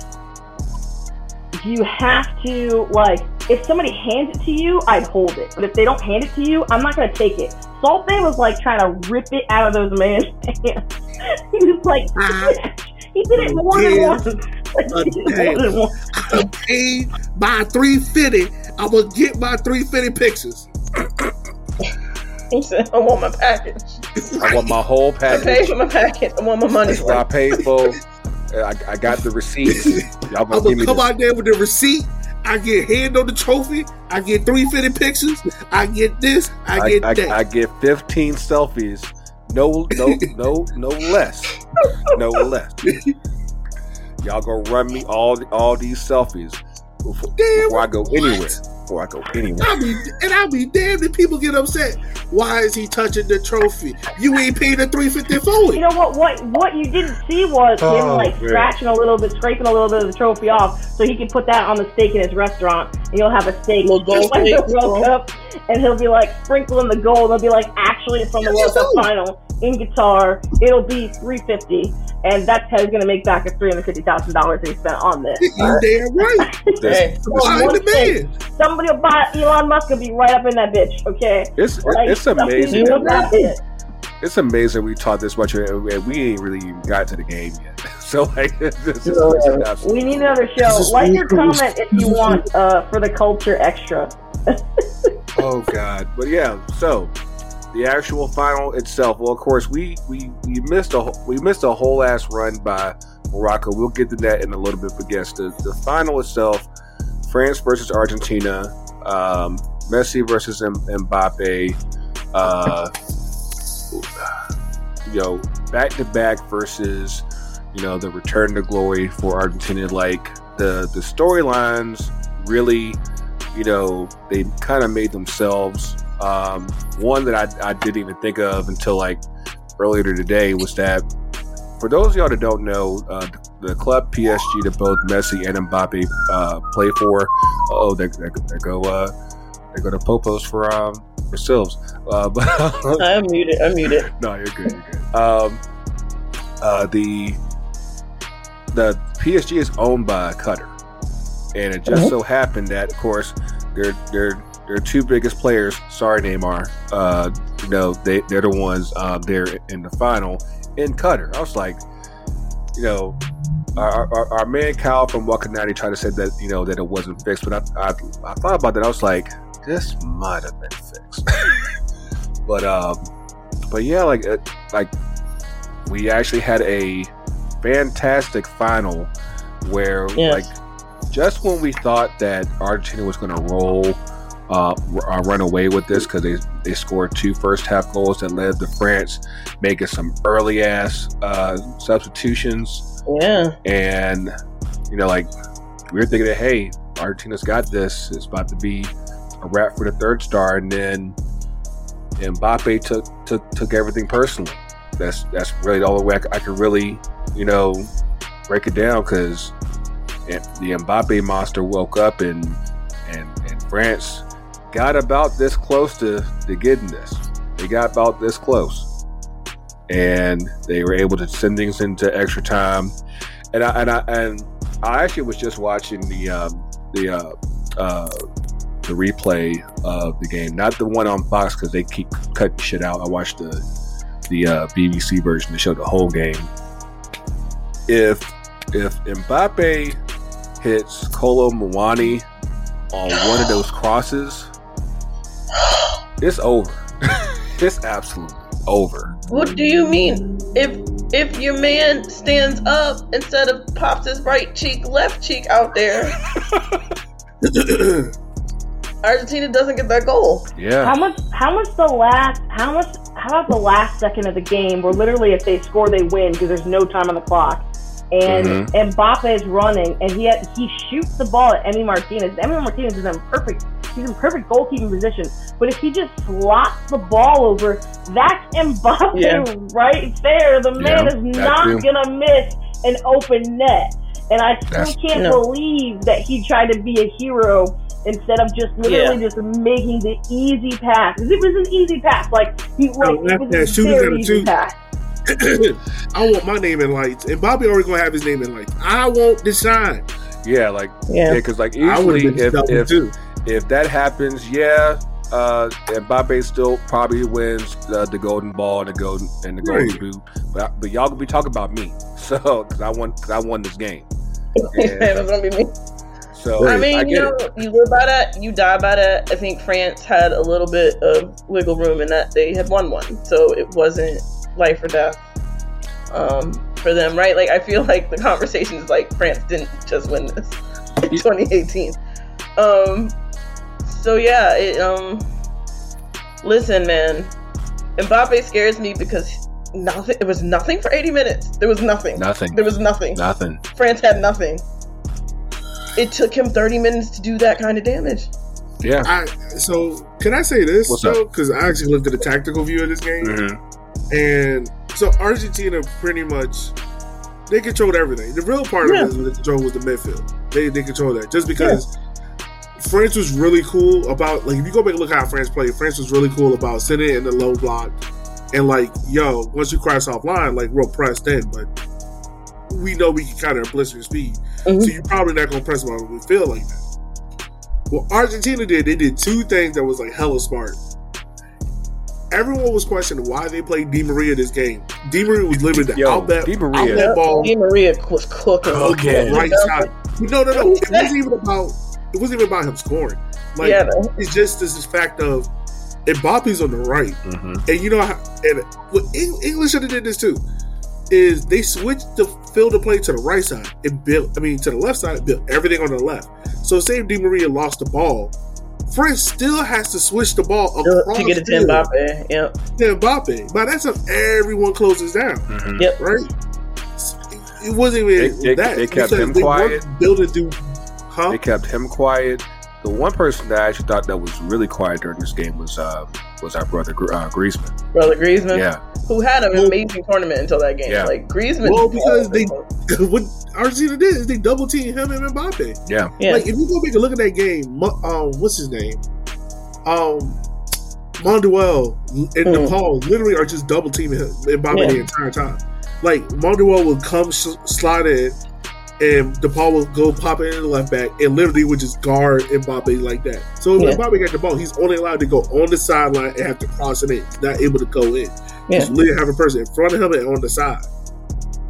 you have to like if somebody hands it to you, I'd hold it. But if they don't hand it to you, I'm not gonna take it. Salt Bae was like trying to rip it out of those man's hands. he was like Ah. he did it more than Yeah. once. Like, A he did it more damn. than once. I paid my 350. I'm gonna get my 350 pictures. He said, I want my package. I want my whole package. I paid for my package. I want my money That's what I paid for. Uh, I, I got the receipts. Y'all I'm gonna give gonna me come this. out there with the receipt. I get hand on the trophy. I get 350 pictures. I get this. I I, get I, that. I get 15 selfies No, no, no, no less. No less. Y'all gonna run me all all these selfies before, Damn, before I go what? anywhere. Before I go anywhere. I'll be, and I'll be damned if people get upset. Why is he touching the trophy? You ain't paid the three fifty for it. You know what? What what you didn't see was him Oh, like man. scratching a little bit, scraping a little bit of the trophy off, so he can put that on the steak in his restaurant, and you'll have a steak Little gold just like the. World Cup, and he'll be like sprinkling the gold. It'll be like actually from the World Cup final in Qatar. It'll be three fifty, and that's how he's gonna make back his three hundred fifty thousand dollars that he spent on this. You damn right. Hey, Supply and demand. Somebody will buy Elon Musk will be right up in that bitch. Okay, It's Like, it's amazing. will buy it. It's amazing we taught this much and we ain't really even got to the game yet. So like this is, this is absolutely- We need another show. Like your cool. comment if you want uh, for the culture extra. Oh God! But yeah, so the actual final itself. Well, of course, we we we missed a we missed a whole ass run by Morocco. We'll get to that in a little bit. But yes, the the final itself: France versus Argentina, um, Messi versus M- Mbappe. Uh, you know, back to back versus you know the return to glory for Argentina. Like the the storylines really you know, they kind of made themselves. Um, one that I, I didn't even think of until like earlier today was that for those of y'all that don't know, uh, the club PSG that both Messi and Mbappe uh, play for, oh, they, they, they go uh, they go to Popos for um for Silves. Uh, but I'm muted. I'm muted. no, you're good. You're good. Um, uh, the the PSG is owned by Qatar, and it just so happened that, of course, their their their two biggest players. Sorry, Neymar. Uh, you know, they they're the ones uh, there in the final in Qatar. I was like, you know. Our, our, our man Kyle from Wakanani tried to say that you know that it wasn't fixed, but I, I, I thought about that. I was like, this might have been fixed, but um, but yeah, like uh, like we actually had a fantastic final where Yes. like just when we thought that Argentina was going to roll uh, r- uh, run away with this because they they scored two first half goals that led to France making some early ass uh, substitutions. Yeah. and you know like we were thinking that hey Argentina's got this. It's about to be a wrap for the third star. And then Mbappe took took took everything personally. That's that's really the only way I could really you know break it down because the Mbappe monster woke up and and and France got about this close to, to getting this they got about this close and they were able to send things into extra time and I and I and I actually was just watching the um, the uh, uh, the replay of the game, not the one on Fox because they keep cutting shit out. I watched the the uh, BBC version to show the whole game. If if Mbappe hits Kolo Muani on one of those crosses, it's over. it's absolutely over. What do you mean? If if your man stands up instead of pops his right cheek, left cheek out there, Argentina doesn't get that goal. Yeah. How much? How much the last? How much? How about the last second of the game, where literally if they score, they win because there's no time on the clock, and Mhm. Mbappe is running, and he he shoots the ball at Emi Martinez. Emi Martinez is in perfect. He's in perfect goalkeeping position, but if he just slots the ball over, that's Mbappe Yeah. right there. The man Yeah, is not him. gonna miss an open net, and I still That's- can't No. believe that he tried to be a hero instead of just literally just making the easy pass. 'Cause It was an easy pass. Like he like Oh, it was that a shooter's very a easy two. pass. I want my name in lights, Mbappe already gonna have his name in lights. I want the shine. Yeah, like yeah, Yeah. because like I would easily have if if, too. if that happens, yeah, uh, Mbappe still probably wins the, the golden ball and the golden and the golden Right. boot. But but y'all gonna be talking about me, so because I won because I won this game. That's gonna be me. So I mean, get you know, it. you live by that, you die by that. I think France had a little bit of wiggle room in that they had won one, so it wasn't life or death um, for them, right? Like I feel like the conversation is like France didn't just win this in 2018. Um, so yeah, it, um, listen, man, Mbappe scares me because nothing. It was nothing for 80 minutes. There was nothing. Nothing. There was nothing. Nothing. France had nothing. It took him 30 minutes to do that kind of damage. Yeah. I, so can I say this What's up? Because I actually looked at the tactical view of this game, hmm and so Argentina pretty much they controlled everything. The real part Yeah. of it, the control was the midfield. They they controlled that just because. France was really cool about like if you go back and look how France played, France was really cool about sitting in the low block and like, yo, once you cross off line, like real pressed in, but we know we can counter at blistering speed. Mhm. So you're probably not gonna press them when we feel like that. What Argentina did, they did two things that was like hella smart. Everyone was questioning why they played Di Maria this game. Di Maria was literally the Yo, outlet, Di Maria. outlet ball Di Maria was cooking. Cooking. right side. No, no, no. It wasn't even about. It wasn't even about him scoring. Like yeah, though. it's just this fact of Mbappe's on the right, hmm and you know how. And what Eng- English should have did this too. Is they switched the field of play to the right side and built. I mean, to the left side, built everything on the left. So say if Di Maria lost the ball, France still has to switch the ball across to get it to field Mbappe. Yeah. to Mbappe. By that time, everyone closes down hmm Yep. right? It wasn't even They- they- that. they kept him they quiet. weren't Building through, huh? They kept him quiet. The one person that I actually thought that was really quiet during this game was uh, was our brother uh, Griezmann. Brother Griezmann, Yeah, who had an Well- amazing tournament until that game. Yeah. Like Griezmann. Well, because they- what Argentina did is they double team him and Mbappe. yeah. yeah. Like if you go back and look at that game, um, what's his name? Um, Monduel and Mhm. De Paul literally are just double teaming him Mbappe Yeah. the entire time. Like Monduel would come sh- slide in, and DePaul would go pop in the left back, and literally would just guard Mbappe like that. So if Yeah. Mbappe got the ball, he's only allowed to go on the sideline and have to cross it in. He's not able to go in. Yeah. Just literally have a person in front of him and on the side.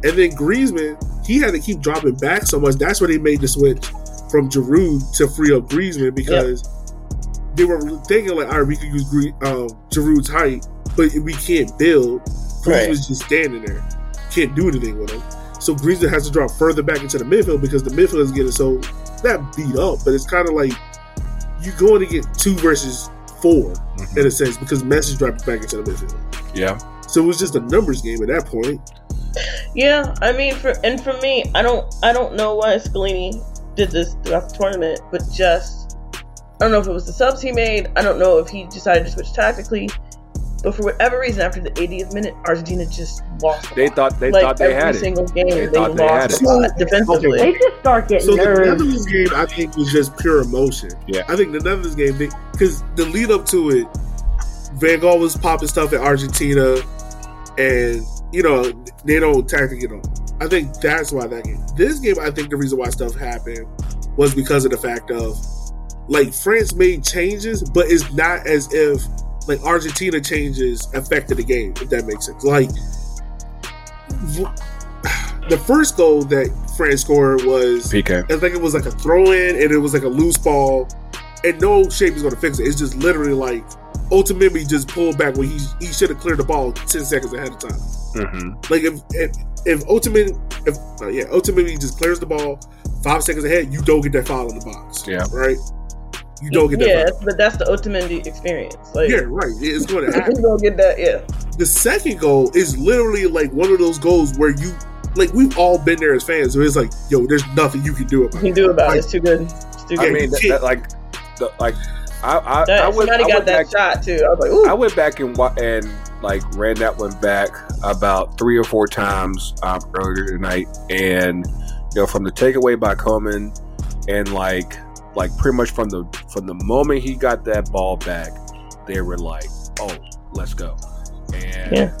And then Griezmann, he had to keep dropping back so much. That's where they made the switch from Giroud to free up Griezmann because they were thinking like, all right, we can use Gre- um, Giroud's height, but we can't build. Right. Griezmann's just standing there, can't do anything with him. So Griezmann has to drop further back into the midfield because the midfield is getting so not beat up, but it's kind of like you're going to get two versus 4 Mhm. in a sense because Messi dropped back into the midfield. Yeah. So it was just a numbers game at that point. Yeah, I mean, for and for me, I don't, I don't know why Scaloni did this throughout the tournament, but just, I don't know if it was the subs he made. I don't know if he decided to switch tactically, but for whatever reason, after the 80th minute, Argentina just lost. They plot. thought they like thought they every had it. single game, They they, thought they had lost it. the plot defensively. They just start getting So the nerves. Netherlands game, I think, was just pure emotion. Yeah. I think the Netherlands game, because the lead up to it, Van Gaal was popping stuff at Argentina, and you know they don't tactically, you know. I think that's why that game. This game, I think the reason why stuff happened was because of the fact of like France made changes, but it's not as if like Argentina changes affected the game. If that makes sense, like the first goal that France scored was PK. I think it was like a throw in and it was like a loose ball, and no shape is going to fix it. It's just literally like ultimately just pulled back when he he should have cleared the ball ten seconds ahead of time. hmm Like if if, if ultimately if uh, yeah ultimately just clears the ball five seconds ahead, you don't get that foul in the box. Yeah. right. You don't get that. yeah, foul. but that's the Otamendi experience. Like, Yeah, right. It's going to happen. you don't get that. Yeah, the second goal is literally like one of those goals where you like we've all been there as fans where it's like, yo, there's nothing you can do about you it. can do about Like, it. It's too good. It's too I mean, that, that, like, the, like, I, I, That- I went, somebody I got that back, shot too. I was like, ooh. I went back and and like ran that one back about three or four times um, earlier tonight, and you know, from the takeaway by Coman, and like, like pretty much from the from the moment he got that ball back, they were like, "Oh, let's go," and Yeah.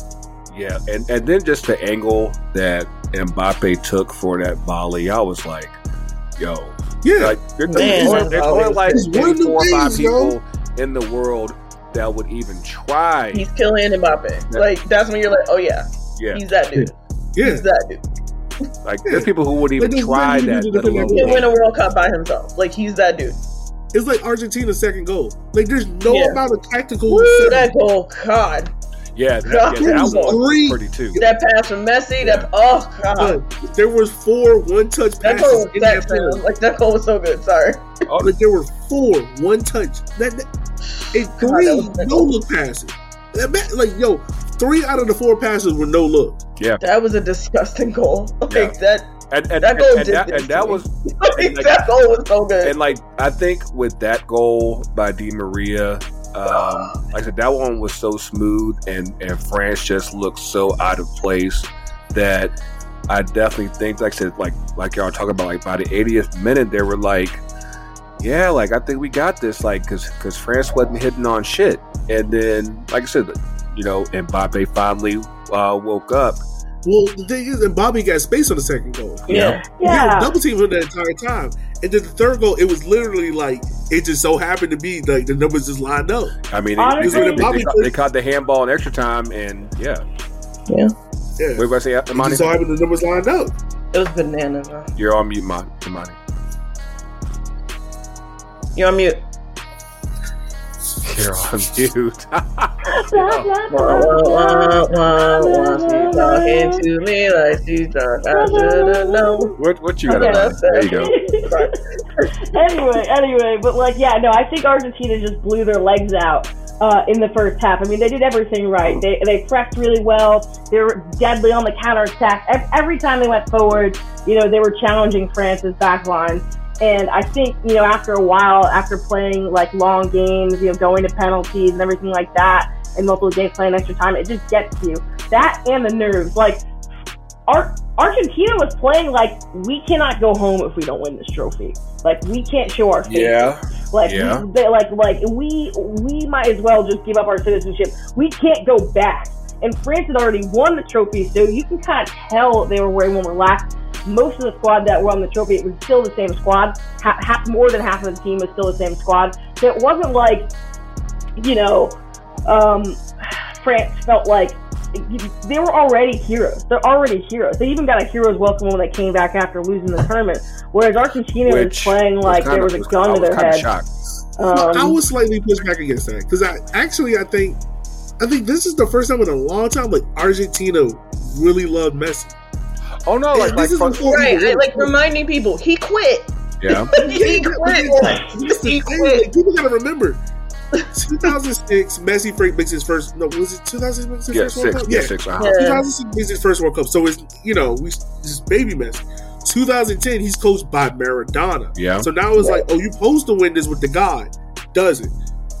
yeah, and and then just the angle that Mbappe took for that volley, I was like, "Yo, Yeah, like there's, Man, only, there's only like It's one of maybe the four or five things, yo. people in the world that would even try. He's killing Mbappe. Yeah. Like that's when you're like, oh yeah, yeah, he's that dude. yeah. He's that dude. like there's people who would even Like, try that. let alone that He'll win a World Cup by himself. Like he's that dude. It's like Argentina's second goal. Like there's no Yeah. amount of tactical. Woo, that goal, God. Yeah, that, yeah, that was was three- pretty too. That pass from Messi. That oh God. But there was four one-touch That passes goal in that that film. Like that goal was so good. Sorry. Oh. Like there were four one-touch. That, that and God, three that was that no look passes. Like yo, three out of the four passes were no look. Yeah, that was a disgusting goal. Like Yeah. that, and, and, that goal and did that, and that was like, like- that goal was so good. and like I think with that goal by Di Maria, um, like I said, that one was so smooth, and and France just looked so out of place that I definitely think, like I said, like like y'all talking about, like by the 80th minute, they were like, yeah, like I think we got this, like because because France wasn't hitting on shit, and then like I said, you know, and Mbappe finally uh, woke up. Well, the thing is, Mbappe got space on the second goal. yeah, We had Yeah. double team for the entire time, and then the third goal, it was literally like it just so happened to be like the numbers just lined up. I mean, Honestly- they, they, they, caught, they caught the handball in extra time, and yeah, Yeah, what were you gonna say, it Imani? just so happened the numbers lined up. it was bananas. Man. You're on mute, Imani. Imani. You're on mute. You're on mute. Talking to me like she's. I known. what what you got? Okay. Imani? There you go. anyway, anyway, but like, yeah, no, I think Argentina just blew their legs out uh, in the first half. I mean, they did everything right. They they pressed really well. They were deadly on the counterattack. Ev- Every time they went forward, you know, they were challenging France's back line. And I think, you know, after a while, after playing like long games, you know, going to penalties and everything like that, and multiple games playing extra time, it just gets you. That and the nerves. Like, Ar- Argentina was playing like we cannot go home if we don't win this trophy. Like we can't show our face. Yeah, Like Yeah. we, they, like like we we might as well just give up our citizenship. We can't go back. And France had already won the trophy, so you can kind of tell they were wearing more relaxed. Most of the squad that were on the trophy, it was still the same squad. Ha- half, more than half of the team was still the same squad. So it wasn't like, you know, um, France felt like they were already heroes. They're already heroes. They even got a hero's welcome when they came back after losing the tournament. Whereas Argentina was playing like there was a gun I to their kinda head. Shocked. I Um, was slightly pushed back against that because I actually I think I think this is the first time in a long time like Argentina really loved Messi. Oh no, like, And like this is from- before Right, I, like reminding people he quit. yeah, he quit. but Like, he quit. like, people gotta remember. 2006, Messi Frank makes his first. No, was it 2006 makes his yeah, first World six, Cup? yeah, six. Uh-huh. Yeah. 2006 makes his first World Cup. So it's you know we just baby Messi. 2010, he's coached by Maradona. Yeah. So now it's like, oh, you supposed to win this with the guy. Does it?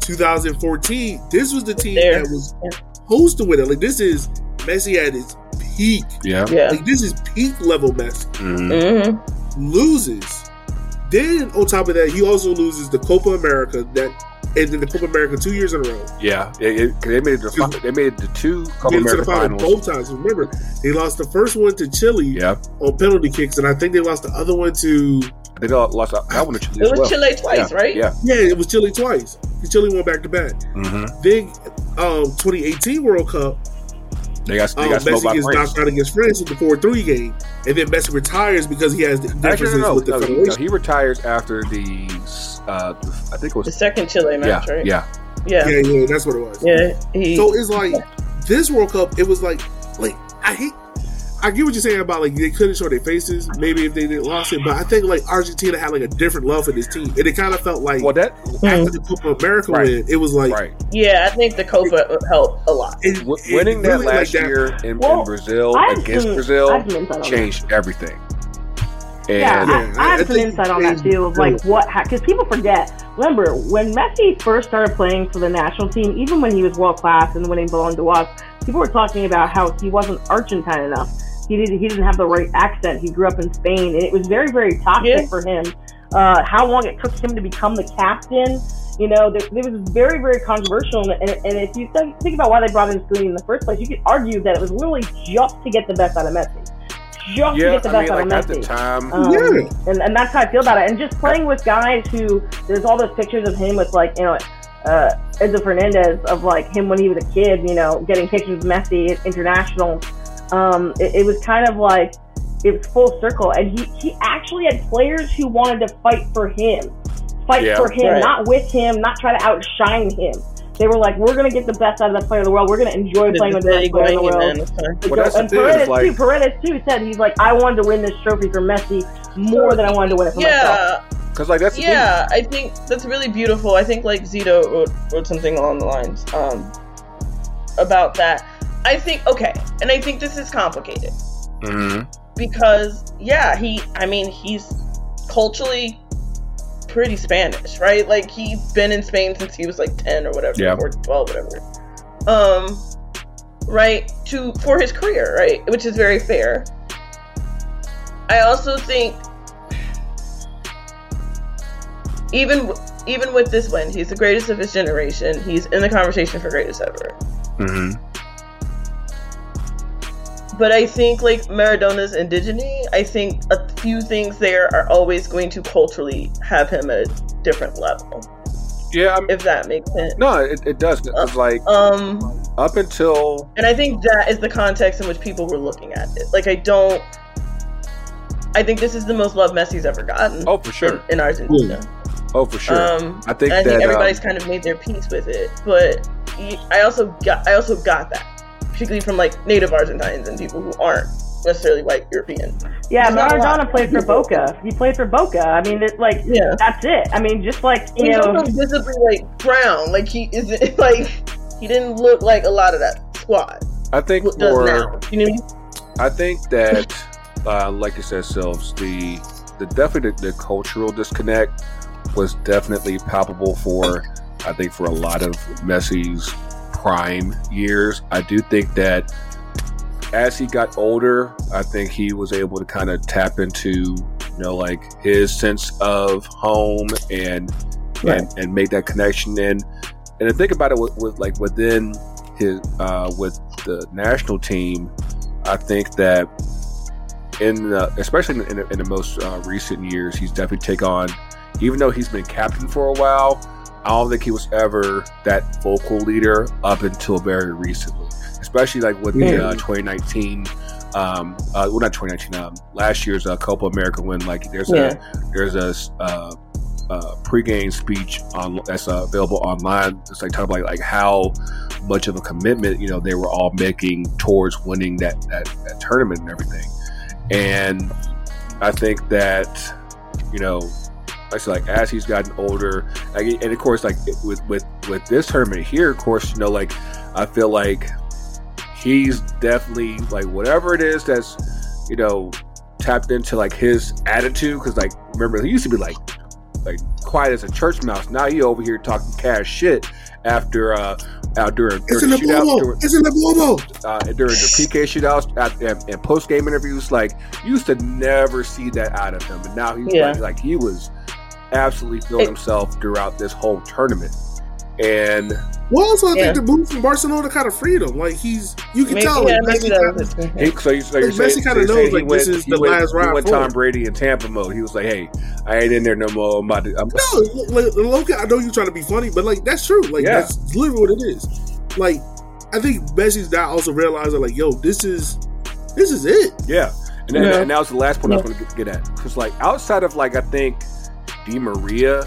2014, this was the team There. that was supposed to win it. Like this is Messi at his peak. Yeah. Yeah. Like this is peak level Messi. Mhm. hmm Loses. Then on top of that, he also loses the Copa America that, and then the Copa America two years in a row. Yeah, it, it, 'cause they made it. To, they made it to two Copa Made the America finals. both times. Remember, they lost the first one to Chile Yeah, on penalty kicks, and I think they lost the other one to they lost that that one to Chile It was well. Chile twice, yeah. right? Yeah. yeah, it was Chile twice. Chile won back to back. hmm Then, um, 2018 World Cup, They got they um, got smoked Messi by gets knocked out against France in the 4-3 game, and then Messi retires because he has the Actually, differences no, no, with the no, he, no, he retires after the. Uh, I think it was The second Chile Yeah, match, right? yeah. Yeah. yeah, yeah, that's what it was. Yeah. He, So it's like this World Cup. It was like, like I hate. I get what you're saying about like they couldn't show their faces. Maybe if they didn't lost it, but I think like Argentina had like a different love for this team, and it kind of felt like Well, that after the Copa America Right. win, it was like right. yeah, I think the Copa helped a lot. it, W- it winning that really, like, last year in, in Brazil I have against some- Brazil I have some insight on that. changed everything. And Yeah, Yeah, I, I I have some insight on that too of like what because people forget. Remember when Messi first started playing for the national team, even when he was world class and when he belonged to us, people were talking about how he wasn't Argentine enough. He didn't he didn't have the right accent. He grew up in Spain, and it was very very toxic Yeah. for him. Uh, how long it took him to become the captain. You know, there, there was very, very controversial, and, and if you think, think about why they brought in Scaloni in the first place, you could argue that it was literally just to get the best out of Messi, just to get the I best mean, out like of at the time, Um, Yeah. and, and that's how I feel about it. And just playing with guys who there's all those pictures of him with like you know uh, Enzo Fernandez of like him when he was a kid, you know, getting pictures of Messi at international. Um, it, it was kind of like it was full circle, and he he actually had players who wanted to fight for him, fight Yeah. for him, Right. not with him, not try to outshine him. They were like, we're gonna get the best out of the player of the world. We're gonna enjoy playing with the best player in the world. Well, that's the and thing, Paredes it's like- too. Paredes too said he's like, I wanted to win this trophy for Messi more than I wanted to win it for myself. Yeah, because like that's the thing. yeah. I think that's really beautiful. I think like Zito wrote, wrote something along the lines. Um, about that. I think okay, and I think this is complicated Mm-hmm. because yeah, he. I mean, he's culturally pretty Spanish, right? Like he's been in Spain since he was like ten or whatever, Yeah. or twelve, whatever. Um, right to for his career, right, which is very fair. I also think even even with this win, he's the greatest of his generation. He's in the conversation for greatest ever. Mm-hmm. But I think like Maradona's indigeny, I think a few things there are always going to culturally have him at a different level. Yeah, I mean, If that makes sense. no, it, it does. It's like Um, up until and I think that is the context in which people were looking at it. Like I don't. I think this is the most love Messi's ever gotten. oh for sure, In, in Argentina. oh for sure. Um, I think and I that think everybody's um, kind of made their peace with it. But I also got I also got that, particularly from like native Argentines and people who aren't necessarily white European. Yeah, There's not a lot. Maradona played for Boca. He played for Boca. I mean, it's like Yeah. that's it. I mean, just like you He's know, also visibly like brown. Like he isn't like he didn't look like a lot of that squad I think does for now. You know, I think that, uh, like you said, Silves, the the definitely the, the cultural disconnect was definitely palpable for I think for a lot of Messi's prime years. I do think that as he got older, I think he was able to kind of tap into you know like his sense of home and Right. and, and make that connection and and to think about it with, with like within his uh, with the national team, I think that in the, especially in the, in the most uh, recent years, he's definitely take on. Even though he's been captain for a while, I don't think he was ever that vocal leader up until very recently. Especially like with the uh, 2019, um, uh, well not 2019, um, last year's uh, Copa America win. Like there's Yeah. a there's a uh, uh, pregame speech on that's uh, available online. It's like talking about like how much of a commitment you know they were all making towards winning that that, that tournament and everything. And I think that you know, like I said, like as he's gotten older, like and of course like with with with this tournament here, of course you know like I feel like he's definitely like whatever it is that's you know tapped into like his attitude because like remember he used to be like like quiet as a church mouse. Now he over here talking cash shit after uh out during, It's during in the the shootout bobo. during, It's in the bobo. uh, during the PK shootouts at, and, and post game interviews. Like you used to never see that out of him, and now he's Yeah. like, like he was absolutely feeling It- himself throughout this whole tournament. And Well, also I Yeah. think the move from Barcelona kind of freed him. Like he's, you can maybe, tell. yeah, like, Messi kinda- he, so you, so you're Like, saying, Messi kinda knows, like, he this went, is he the went, last he ride went Tom. Brady in Tampa mode. He was like, "Hey, I ain't in there no more. I'm about to." I'm, No, like, Loki, I know you're trying to be funny, but like that's true. Like Yeah. that's literally what it is. Like I think Messi's now also realizing like, yo, this is this is it. Yeah, and, then, Yeah. and that was the last point I was going to get at because, like, outside of like I think Di Maria,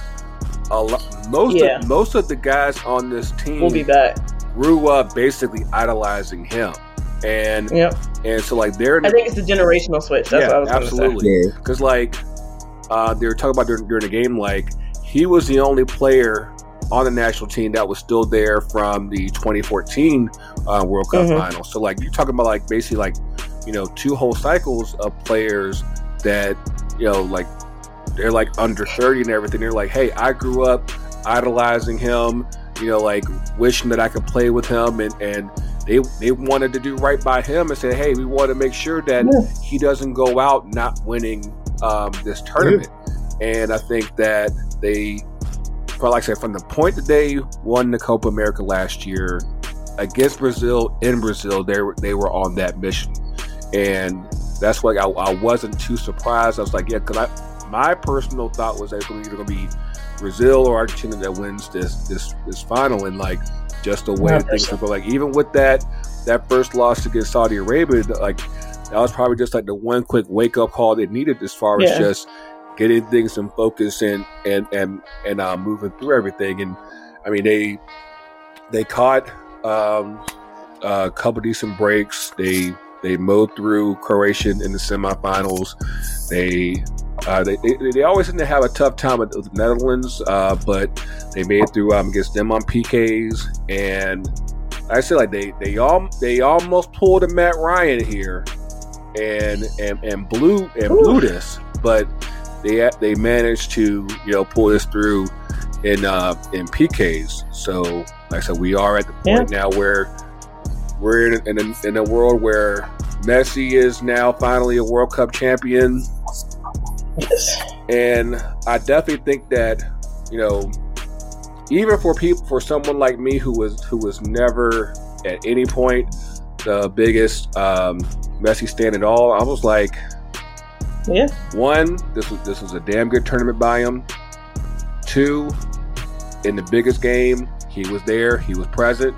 a lot, most Yeah. of, most of the guys on this team We'll be back. grew up basically idolizing him, and Yep. and so like they're I think it's the generational switch. That's yeah, what I was gonna absolutely because like uh, they were talking about during, during the game like he was the only player on the national team that was still there from the 2014 uh, World Cup Mhm. final. So like you're talking about like basically like you know two whole cycles of players that you know like they're like under 30 and everything. They're like, hey, I grew up idolizing him. You know, like wishing that I could play with him, and and they they wanted to do right by him and say, hey, we want to make sure that Yeah. he doesn't go out not winning um, this tournament. And I think that they, like I said, from the point that they won the Copa America last year against Brazil in Brazil, they were they were on that mission, and that's why I, I wasn't too surprised. I was like, yeah, because I my personal thought was that it's either going to be Brazil or Argentina that wins this this this final, and like just the way things are going. Like even with that that first loss against Saudi Arabia, like that was probably just like the one quick wake up call they needed as far as just getting things in focus and and and and uh, moving through everything. And I mean they they caught um, a couple decent breaks. They they mowed through Croatia in the semifinals. They uh, they, they they always seem to have a tough time with the Netherlands, uh, but they made it through um, against them on PKs and I said like they they all they almost pulled a Matt Ryan here, and and and blew and blew this, but they they managed to you know pull this through in uh in PKs. So like I said, we are at the point now where we're in in in a world where Messi is now finally a World Cup champion, Yes. and I definitely think that you know even for people for someone like me who was who was never at any point the biggest um, Messi stand at all, I was like, Yeah. one, this was this was a damn good tournament by him. Two, in the biggest game, he was there, he was present,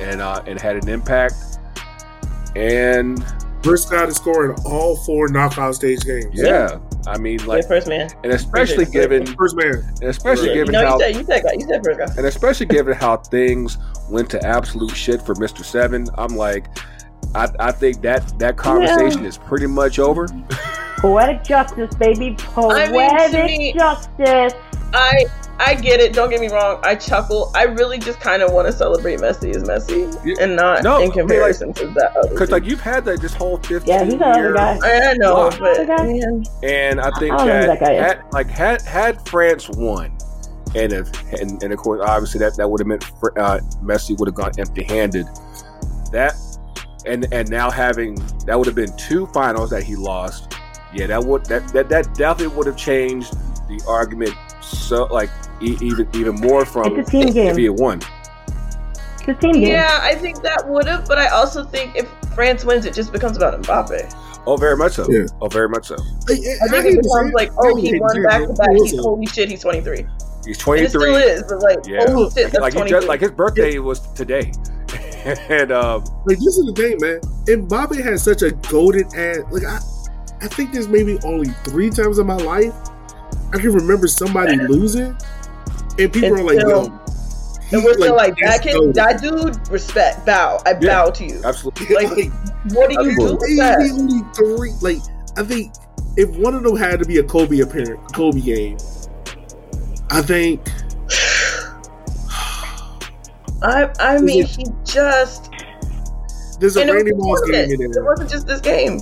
and uh, and had an impact. And First guy to score in all four knockout stage games. yeah, I mean, Like like, first man. and especially Appreciate it. given, First man. and especially Yeah. given No, how you said you said. You said first guy. and especially given how things went to absolute shit for Mister Seven, I'm like, I, I think that that conversation is pretty much over. Poetic justice, baby. I mean, Poetic me- justice. I I get it. Don't get me wrong. I chuckle. I really just kind of want to celebrate Messi as Messi Yeah. and not No, I in mean, comparison to that other. Because like you've had that this whole 15 Yeah, he's another year, guy. I, I know, Wow. but and I think I don't know who that, that had, like had had France won, and if and, and of course obviously that that would have meant fr- uh, Messi would have gone empty handed. That and and now having that would have been two finals that he lost. Yeah, that would that that, that definitely would have changed the argument so like even even more from It's a team if game. he had won. It's a team game. yeah, I think that would have. But I also think if France wins, it just becomes about Mbappe. Oh, very much so. Yeah. Oh, very much so. I, I think it becomes like, oh, he won back to back. He holy shit, he's 23. He's And it still is, but like, Yeah, holy shit, like, that's like, 23. just, like his birthday was today, and um, Like this is the thing, man. Mbappe has such a golden ass. Like I, I think there's maybe only three times in my life I can remember somebody losing, and people are like, still- "Yo." and we're still like, that kid, that dude, respect, bow. I Yeah. bow to you. absolutely. like, Like, What do you do that? only three. Like I think if one of them had to be a Kobe appearance, Kobe game, I think I, I mean, he just. there's a and Randy Moss game in there. It wasn't just this game.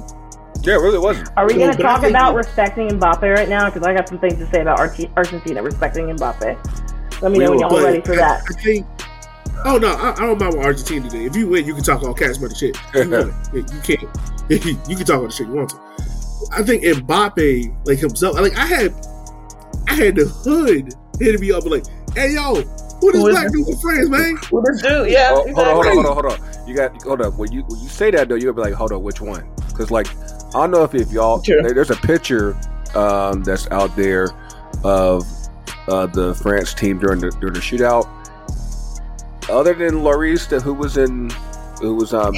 Yeah, it really wasn't. Are we No, going to talk about respecting Mbappe right now? Because I got some things to say about Arti- Argentina respecting Mbappe. Let me We know when will, y'all But ready for that. I think. Oh no, I, I don't mind with Argentina today. If you win, you can talk all cash money shit. You, you can't. you can talk all the shit you want to. I think Mbappe, like himself, like I had, I had the hood hitting me up like, "Hey yo, who this black this? dude with friends, man?" What this dude? Yeah, Oh, hold on, hold on, hold on, hold on. You got hold up. When you when you say that though, you'll be like, hold on, which one? Because like I don't know if, if y'all True. there's a picture um, that's out there of uh, the France team during the during the shootout. Other than Lloris, who was in who was um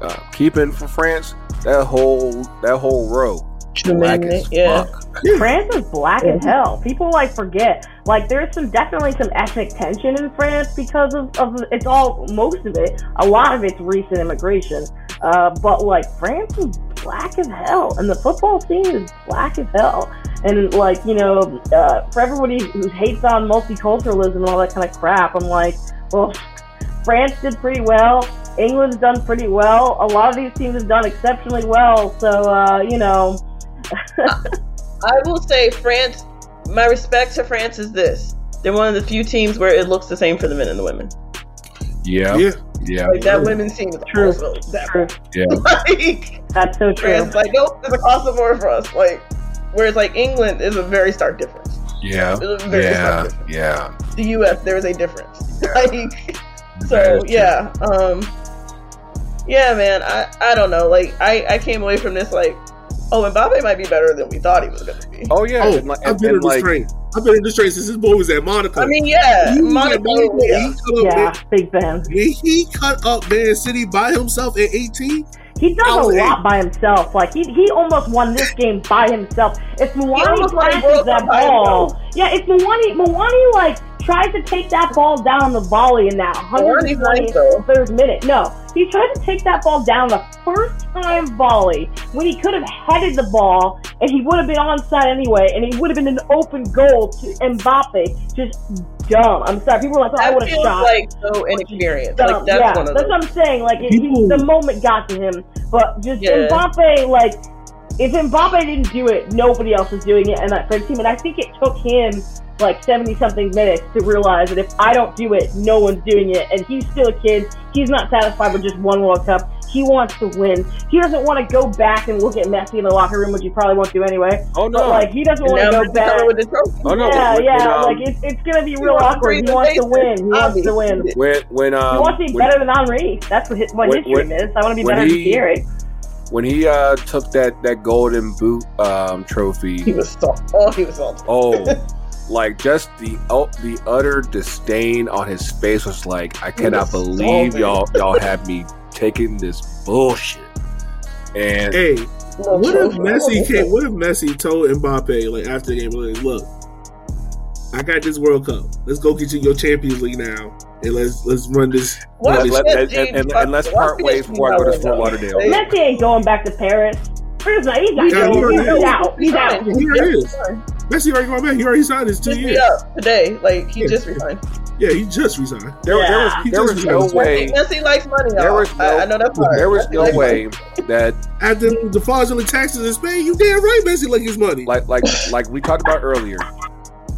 uh, keeping for France, that whole that whole row black as Yeah. fuck. France is black as hell. People like forget. Like there's some definitely some ethnic tension in France because of, of it's all most of it. A lot of it's recent immigration. Uh, but like France is black as hell, and the football scene is black as hell. And like you know, uh, for everybody who hates on multiculturalism and all that kind of crap, I'm like, well, France did pretty well. England's done pretty well. A lot of these teams have done exceptionally well. So uh, you know. I will say France. My respect to France is this: they're one of the few teams where it looks the same for the men and the women. Yeah, Yeah, yeah, Like that women's team is True. also that True. yeah. like That's so true. France, like nope, it's across the board for us. Like whereas like England is a very stark difference. Yeah, It's a very yeah, stark difference. yeah. The U.S. there is a difference. Like so yeah, um, yeah, man. I I don't know. Like I I came away from this like, oh, Mbappe might be better than we thought he was going to be. Oh yeah, Oh, and, like, I've been in this like, train. I've been in this train since this boy was at Monaco. I mean, yeah, He Monaco. Monaco, yeah. He Yeah, big fan. he- he cut up Man City by himself at 18. He does a hey. lot by himself. Like he he almost won this game by himself. If Muani almost flashes that ball, yeah, if Muani Muani like tries to take that ball down the volley in that Muani's nice, though. 123rd minute. No, He tried to take that ball down the first time volley when he could have headed the ball and he would have been onside anyway, and he would have been an open goal to Mbappe. Just dumb. I'm sorry. People were like, oh, I That would have shot. like so inexperienced. Like that's yeah, one of that's what I'm saying. Like it, he, the moment got to him, but just Yeah. Mbappe, like if Mbappe didn't do it, nobody else was doing it in that French team, and I think it took him like 70 something minutes to realize that if I don't do it, no one's doing it, and he's still a kid. He's not satisfied with just one World Cup. He wants to win. He doesn't want to go back and look at Messi in the locker room, which he probably won't do anyway. Oh But no! like he doesn't want to go back. with the trophy. Oh, no. Yeah, when- yeah, when, um, like it's, it's gonna be real awkward. He wants to win. He wants to win. Obviously. when when He um wants to be when, better than Henri. That's what his, what when- his dream is. I want to be better he- than Thierry. when he uh took that that golden boot um He was so. Oh, he was so. Oh, like just the oh, the utter disdain on his face was like, I cannot believe y'all y'all have me taking this bullshit. And Hey, what if. Messi came? What if Messi told Mbappe like after the game, like, look, I got this World Cup. Let's go get you your Champions League now, and let's let's run this. Why run is let, and, and, and, and let's part ways before I go to not Fort win, Lauderdale. though? Messi ain't going back to Paris. First of all, he's not Yeah, going. he already He's is. out. He's out. Well, here it is. Messi already going back. He already signed his two Just years. up today. Like he Yeah. just resigned. Yeah, he just resigned. There, there was He there just was got no way Messi likes money. Y'all. There was no- I, I know that part. there was Messi no likes way that After the fraudulent taxes in Spain, you damn right Messi like his money. like like like we talked about earlier.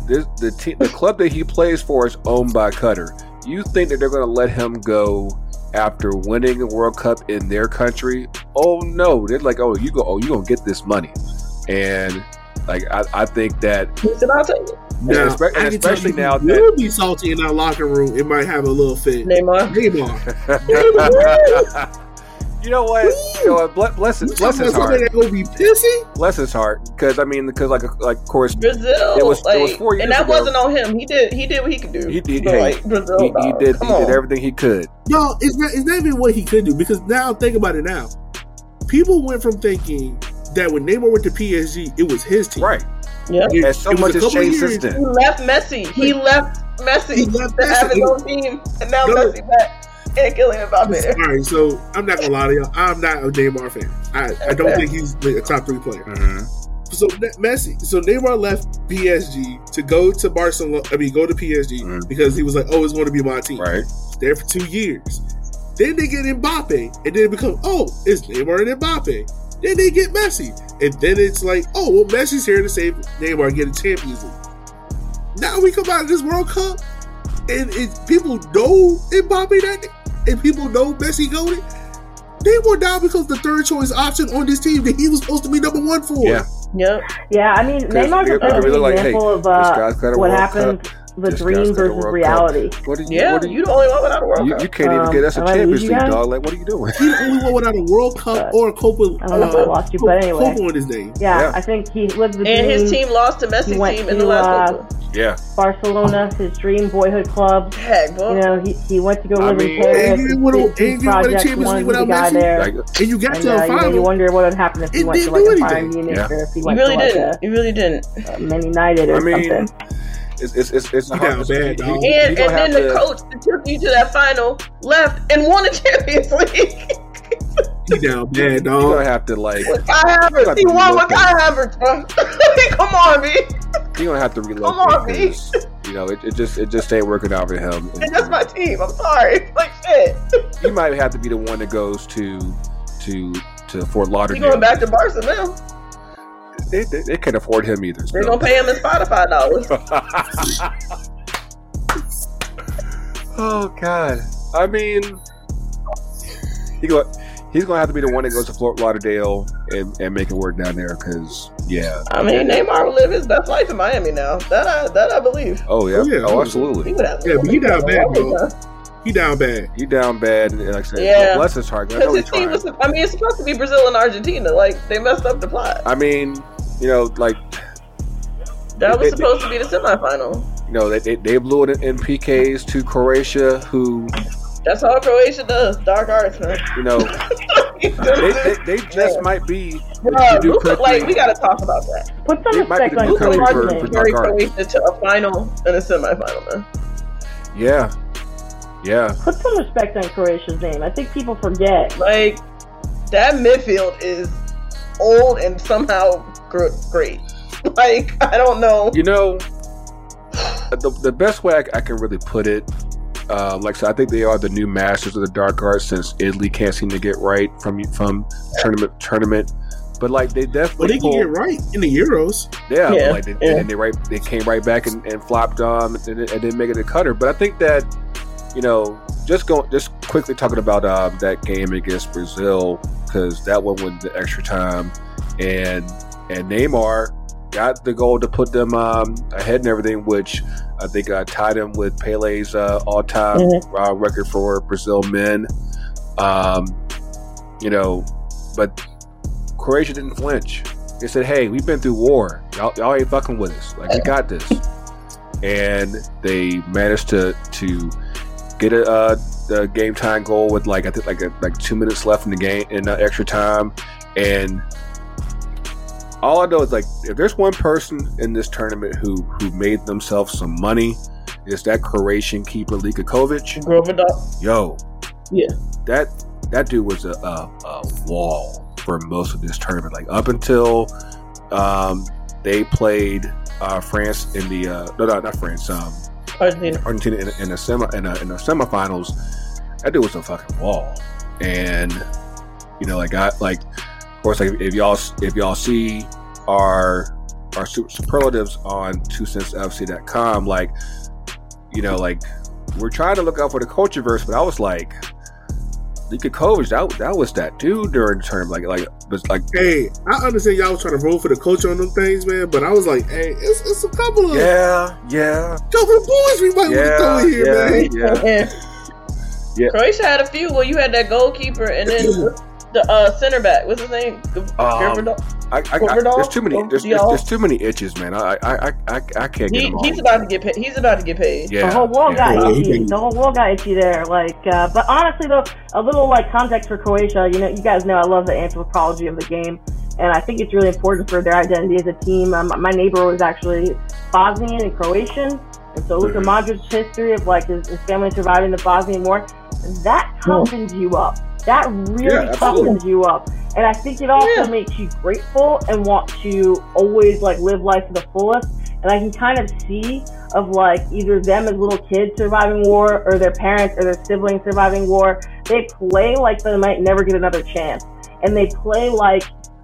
This the team the club that he plays for is owned by Qatar. You think that they're going to let him go after winning a World Cup in their country? Oh no, they're like, oh you go, oh you gonna get this money, and like I, I think that money. He said, "I'll take it." now, and I can especially you now who that- will be salty in that locker room. It might have a little fit. Neymar. Neymar. you know what? You know what? Bless, bless, his, bless talking his heart. that gonna be pissy? Bless his heart. Because I mean, because like like of course Brazil. It was- it was four years and that ago. wasn't on him. He did. He did what he could do. He did- hey, like Brazil. he, he did Come he did everything he could. No, it's not. It's not even what he could do because now think about it. Now, people went from thinking that when Neymar went to PSG, it was his team. Right. Yeah. It, And so it much a has changed years- since He left Messi. He left Messi He left to have his own team, and now No. Messi back and Kylian Mbappe. All right, so I'm not gonna lie to y'all. I'm not a Neymar fan. I, I don't think he's a top three player. Mhm. So Ne- Messi, so Neymar left PSG to go to Barcelona. I mean, go to PSG Mhm. because he was like, "Oh, it's going to be my team." Right. There for two years. Then they get Mbappe, and then it becomes, "Oh, it's Neymar and Mbappe." Then they get Messi, and then it's like, "Oh, well, Messi's here to save Neymar and get a Champions League." Now we come out of this World Cup, and it, people know Mbappe that, and people know Messi going. Neymar down because the third choice option on this team that he was supposed to be number one for. Yeah. Yep. Yeah, I mean, 'Cause Neymar's they- a they perfect really like, hey, of this uh, guy's got a what World happens, Cup. The This dream guy's got versus World Cup. reality. What are you? Yeah. what are You you, the only one without a World you, Cup. you can't even Um, get us a have I lose Champions League, dog. Like, what are you doing? He's the only one without a World Cup Uh, or a Copa. I don't know if I lost you, but anyway. Copa on his name. Yeah, Yeah. I think he lived the and dream. his team lost to Messi's He went team in the last uh, Copa. Yeah. Barcelona, his dream boyhood club. Heck, boy. You know, he, he went to go I live mean- in Paris. And you his would've- big and you would've project, Champions League to the without Messi? there. And you got and to uh, a you, know, final. you wonder what would happen if he went to didn't like do a Bayern anything. Munich or if he You went really to like didn't. You really didn't. a, a Man United or I mean, something. It's it's it's, it's hard. down bad, he- dog. he- And, he and then the to- coach that took you to that final left and won the Champions League. He down bad, You're gonna have to like. with Kai Havertz. He won with look Kai Havertz, bro. Come on, B. You're gonna have to relocate on, B. 'cause, you know it, it just it just ain't working out for him. And that's my team. I'm sorry. Like shit. You might have to be the one that goes to to to Fort He Lauderdale. going back to Barca now. They, they, they can't afford him either. They're so. gonna pay him in Spotify dollars. oh God! I mean, he go, he's gonna have to be the one that goes to Fort Lauderdale and, and make it work down there. Because yeah, I mean, Neymar will live his best life in Miami now. That I that I believe. oh yeah, Oh, yeah. oh He absolutely. would have. Yeah, but he down bad, bro. He down bad. He down bad, and like I said, Yeah. bless his heart. I Because his team was. I mean, it's supposed to be Brazil and Argentina. Like they messed up the plot. I mean, you know, like That was they- supposed to be the semifinal. you know, they they, they blew it in, in PKs to Croatia, who That's all Croatia does. Dark arts, man. you know they, they, they just might be. Bro, do Luka, like we gotta talk about that. Put some It might be respect the on new Luka coach Kobe's for- name. for- Carry Croatia to a final and a semifinal, man. Yeah, Yeah. Put some respect on Croatia's name. I think people forget. Like that midfield is old and somehow gr- great. Like I don't know. You know, the, the best way I, I can really put it, uh, like I said, I think they are the new masters of the dark arts since Italy can't seem to get right from from tournament tournament. But like they But definitely they can pulled- get right in the Euros. Yeah, Yeah, like they, yeah. and they right they came right back and, and flopped um and, and didn't make it a Qatar. But I think that you know just going just quickly talking about um that game against Brazil because that one went the extra time and and Neymar got the goal to put them um ahead and everything, which I think uh, tied him with Pele's uh, all time Mhm. uh, record for Brazil men. Um, you know, but Croatia didn't flinch. They said, "Hey, we've been through war. Y'all, y'all ain't fucking with us. Like we got this." And they managed to to get a uh, the game time goal with like I think like a, like two minutes left in the game in uh, extra time, and all I know is like if there's one person in this tournament who who made themselves some money, is that Croatian keeper Livakovic yo, Yeah. that that dude was a, a, a wall for most of this tournament. Like up until um, they played uh, France in the uh, no, no, not France, um, Argentina. Argentina in, in the semi in the, in the semifinals. That dude was a fucking wall, and you know, like I like, of course, like if y'all if y'all see our our superlatives on two fc.com like you know like we're trying to look out for the culture verse but i was like Livakovic, that, that was that dude during the tournament. Like, like, was like, Hey, I understand y'all was trying to roll for the coach on them things, man. But I was like, hey, it's, it's a couple of yeah, yeah, couple of boys we might want to yeah, throw in here, man. yeah, yeah. Yeah. Croatia had a few. Well, you had that goalkeeper and then the uh, center back. What's his name? Grover Um, I, I, I, there's too many. There's, there's, there's too many itches, man. I, I, I, I, I can't get He, them all. he's about to get paid. He's about to get paid. Yeah, the whole world yeah. got Yeah, itchy. The whole world got itchy there. Like, uh, but honestly, though, a little like context for Croatia. You know, you guys know I love the anthropology of the game, and I think it's really important for their identity as a team. Um, my neighbor was actually Bosnian and Croatian, and so Luka Modric's history of like his, his family surviving the Bosnian War, that toughens you up. That really Yeah, toughens you up. And I think it also Yeah. makes you grateful and want to always like live life to the fullest. And I can kind of see of like either them as little kids surviving war or their parents or their siblings surviving war. They play like they might never get another chance. And they play like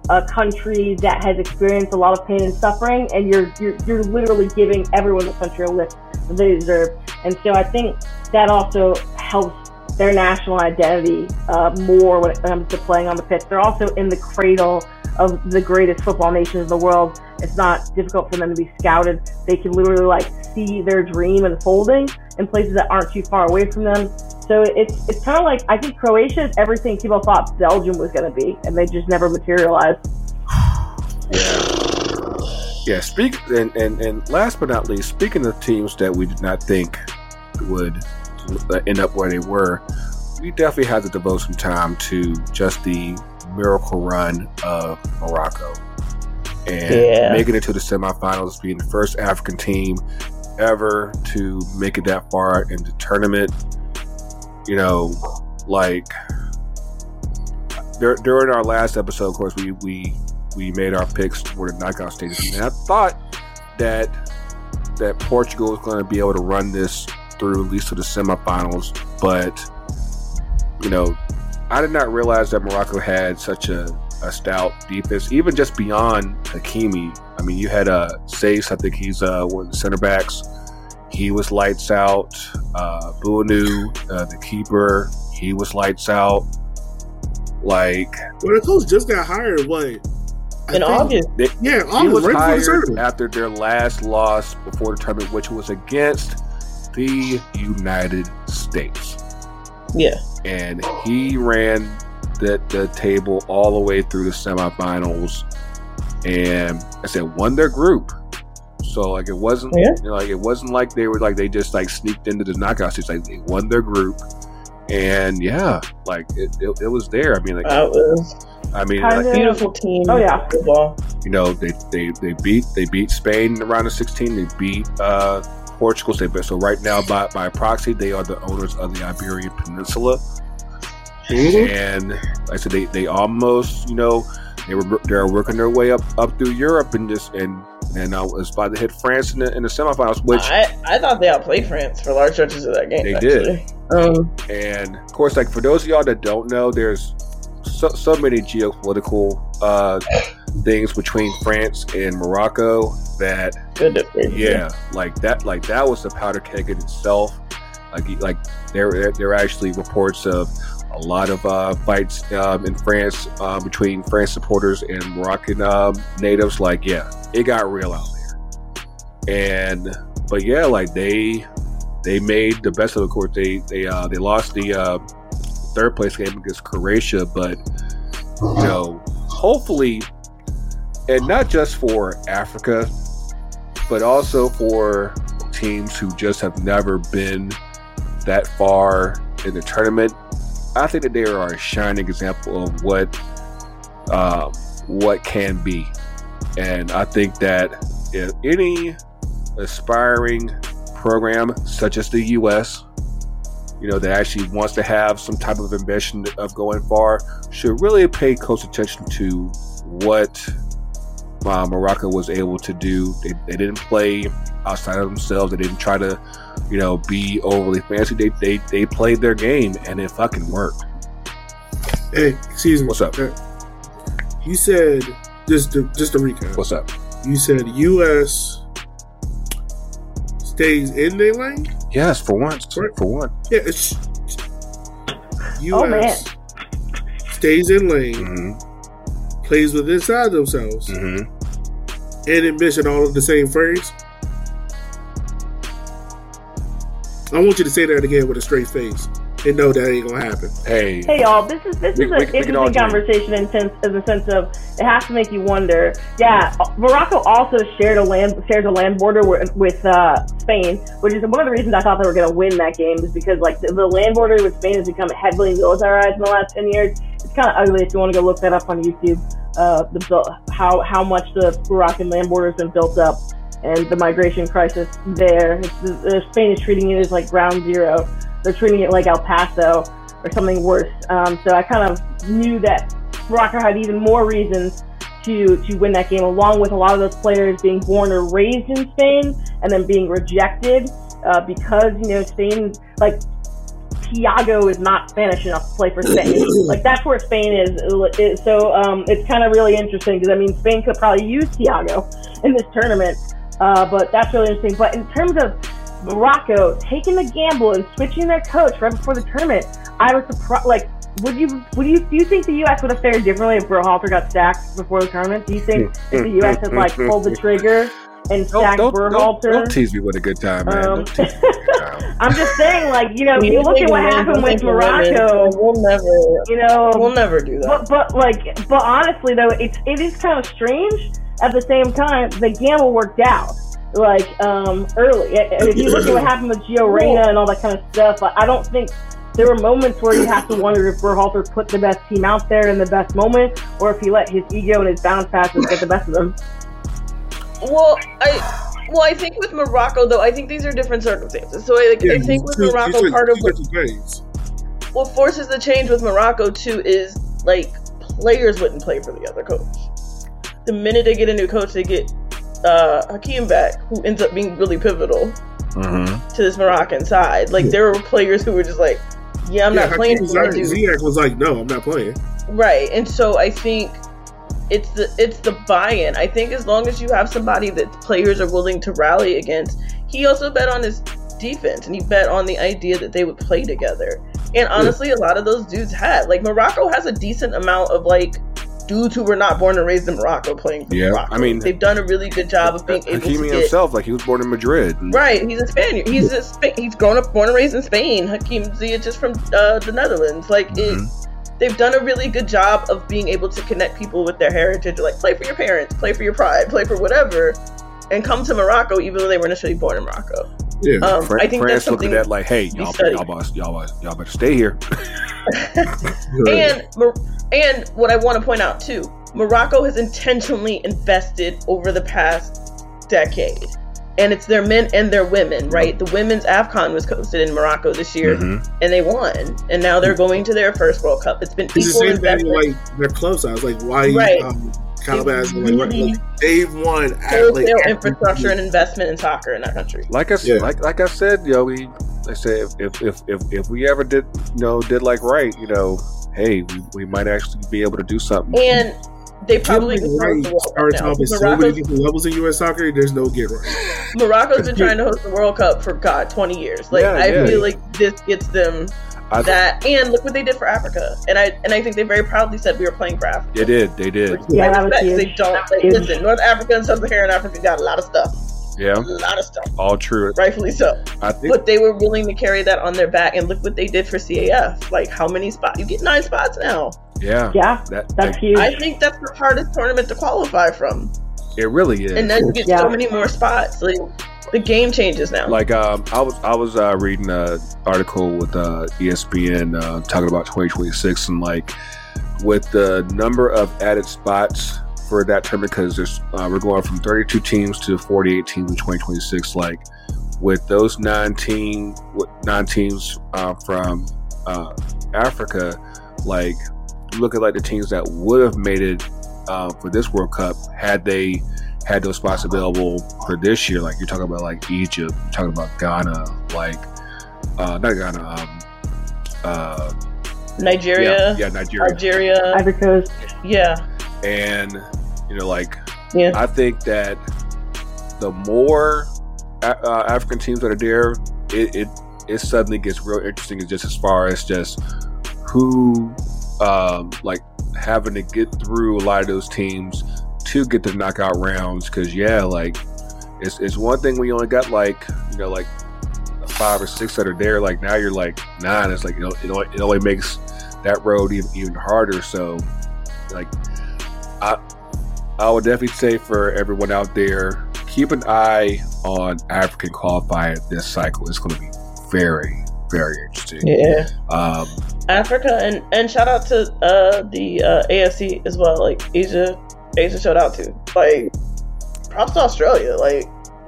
a country that has experienced a lot of pain and suffering and you're you're, you're literally giving everyone in the country a lift that they deserve. And so I think that also helps their national identity uh, more when it comes to playing on the pitch. They're also in the cradle of the greatest football nations in the world. It's not difficult for them to be scouted. They can literally like see their dream unfolding in places that aren't too far away from them. So it's it's kind of like I think Croatia is everything people thought Belgium was going to be, and they just never materialized. Yeah, Yeah, speak and, and and last but not least, speaking of teams that we did not think would Uh, end up where they were, we definitely had to devote some time to just the miracle run of Morocco and Yeah. making it to the semifinals, being the first African team ever to make it that far in the tournament. You know, like dur- during our last episode, of course, we we we made our picks for the knockout stages, and I thought that that Portugal was going to be able to run this through at least to the semifinals, but you know, I did not realize that Morocco had such a, a stout defense, even just beyond Hakimi. I mean, you had uh, Saiss, I think he's uh, one of the center backs. He was lights out. Uh, Bounou, uh, the keeper, he was lights out. Like Well, the coach just got hired. What? I In think- August. Yeah, he was right hired the after their last loss before the tournament, which was against the United States. Yeah. and he ran the, the table all the way through the semifinals and I said won their group. So like it wasn't Yeah. you know, like it wasn't like they were like they just like sneaked into the knockout stage. Like they won their group. And yeah, like it, it, it was there. I mean, like That was I mean, Kinda. beautiful team. Oh, yeah. Football. you know, they, they they beat they beat Spain in the round of sixteen. They beat uh, Portugal. So, so right now, by, by proxy, they are the owners of the Iberian Peninsula. Mhm. And like I said, they, they almost, you know, they were they're working their way up up through Europe and just and and I was about to hit France in the in the semifinals, which I, I thought they outplayed France for large stretches of that game. They actually. Um, and of course, like for those of y'all that don't know, there's so, so many geopolitical uh, things between France and Morocco that yeah, like that, like that was a powder keg in itself. Like, like there, there, there are actually reports of a lot of uh, fights um, in France uh, between France supporters and Moroccan um, natives. Like, yeah, it got real out there. And but yeah, like they they made the best of the court. they they uh, they lost the uh, third place game against Croatia, but you know, hopefully, and not just for Africa, but also for teams who just have never been that far in the tournament. I think that they are a shining example of what um, what can be, and I think that if any aspiring program such as the U.S. You know, that actually wants to have some type of ambition of going far, should really pay close attention to what uh, Morocco was able to do. They, they didn't play outside of themselves. They didn't try to, you know, be overly fancy. They they, they played their game and it fucking worked. Hey, excuse me. What's up? You said just to, just to recap. What's up? You said U.S. stays in their lane. Yes, for once. Correct. For one. Yeah, it's U.S. Oh, man. stays in lane, Mm-hmm. Plays with inside themselves, Mm-hmm. and admission all of the same phrase. I want you to say that again with a straight face and know that ain't gonna happen. Hey. Hey y'all, this is this We- is an we can all interesting conversation in sense in the sense of it has to make you wonder. Yeah, Morocco also shared a land shares a land border with, with uh, Spain, which is one of the reasons I thought they were going to win that game is because like the, the land border with Spain has become heavily militarized in the last ten years. It's kind of ugly if you want to go look that up on YouTube. Uh, the how how much the Moroccan land border has been built up and the migration crisis there. It's, the, Spain is treating it as like ground zero. They're treating it like El Paso or something worse. Um, so I kind of knew that Morocco had even more reasons to to win that game, along with a lot of those players being born or raised in Spain and then being rejected uh, because you know Spain like. Tiago is not Spanish enough to play for Spain. like that's where Spain is. So um, it's kind of really interesting because I mean Spain could probably use Tiago in this tournament, uh, but that's really interesting. But in terms of Morocco taking the gamble and switching their coach right before the tournament, I was surprised. Like, would you would you do you think the U.S. would have fared differently if Berhalter got stacked before the tournament? Do you think if the U.S. had like pulled the trigger and Don't, stacked don't, don't, don't tease me with a good time, man. Um, Don't tease me with a good time. I'm just saying, like you know, We you look at what happened with think women, Morocco. We'll never, You know, we'll never do that. but but like but honestly though, it's it is kind of strange. At the same time, the gamble worked out. Like um early, if you look at what happened with Gio Reyna and all that kind of stuff, I I don't think there were moments where you have to wonder if Berhalter put the best team out there in the best moment, or if he let his ego and his bounce passes get the best of him. Well, I well, I think with Morocco though, I think these are different circumstances. So I, like, I think with you- you Morocco, said part of two what, what forces the change with Morocco too is like players wouldn't play for the other coach. The minute they get a new coach, they get uh, Hakim back, who ends up being really pivotal Mm-hmm. to this Moroccan side. Like there were players who were just like, "Yeah, I'm yeah, not playing Hakim for my. Ziyech was like, "No, I'm not playing." Right. And so I think it's the it's the buy-in. I think as long as you have somebody that players are willing to rally against. He also bet on his defense and he bet on the idea that they would play together. And honestly, a lot of those dudes had like Morocco has a decent amount of like dudes who were not born and raised in Morocco playing for Yeah, Morocco. I mean- they've done a really good job of being able Hakimi to get himself, like he was born in Madrid. Right, he's a Spaniard. He's a he's grown up, born and raised in Spain. Hakim Ziyech is from uh, the Netherlands. Like it, Mhm. They've done a really good job of being able to connect people with their heritage. Like play for your parents, play for your pride, play for whatever, and come to Morocco even though they were initially born in Morocco. Yeah, Um, Fran- I think France that's looked at that like, hey, y'all, studied. y'all, boss, y'all, y'all better stay here. And and what I want to point out too, Morocco has intentionally invested over the past decade and it's their men and their women, right? The women's AFCON was hosted in Morocco this year, Mhm. and they won. And now they're going to their first World Cup. It's been It's the equal same thing investment. like their club size. Like why Right. um, Calabas It's like, really like, they've won Wholesale like, infrastructure and investment in soccer in that country. Like I s- Yeah. like like I said, yo, know, we I said if if, if if if we ever did you know did like right, you know, hey, we, we might actually be able to do something. And they probably Getting right the World started Cup now. so many Morocco's, different levels in U.S. soccer. There's no get right. Morocco's been trying to host the World Cup for God twenty years. Like Yeah, I yeah. feel like this gets them I, that, and look what they did for Africa. And I and I think they very proudly said we were playing for Africa. they did, they did. Which Yeah, I that was respect. They don't like, Huge. listen. North Africa and Sub-Saharan Africa got a lot of stuff, Yeah, a lot of stuff, all true. rightfully so. I think But they were willing to carry that on their back, and look what they did for CAF. Like how many spots? You get nine spots now. Yeah, Yeah, that, that's that- huge. I think that's the hardest tournament to qualify from, it really is. and then you get Yeah. so many more spots. Like the game changes now. like um, I was I was uh, reading an article with uh, ESPN uh, talking about 2026 and like with the number of added spots for that tournament because there's uh, we're going from 32 teams to 48 teams in 2026. Like with those nine team with nine teams uh, from uh, Africa, like look at like the teams that would have made it uh, for this World Cup had they had those spots available for this year. Like you're talking about like Egypt, you're talking about Ghana, like uh, not Ghana, um, uh, Nigeria, yeah, yeah, Nigeria, Algeria, Ivory Coast. yeah, and you know, like Yeah. I think that the more uh, African teams that are there, it, it it suddenly gets real interesting. Just as far as just who, um, like having to get through a lot of those teams to get to knockout rounds. Because yeah, like it's it's one thing when you only got like you know like five or six that are there. Like now you're like nine. It's like you know it only, it only makes that road even, even harder. So like I I would definitely say for everyone out there, keep an eye on African qualifying this cycle. It's going to be very very interesting. yeah. Um, Africa and and shout out to uh the uh, AFC as well. Like Asia, Asia showed out to like props to Australia. Like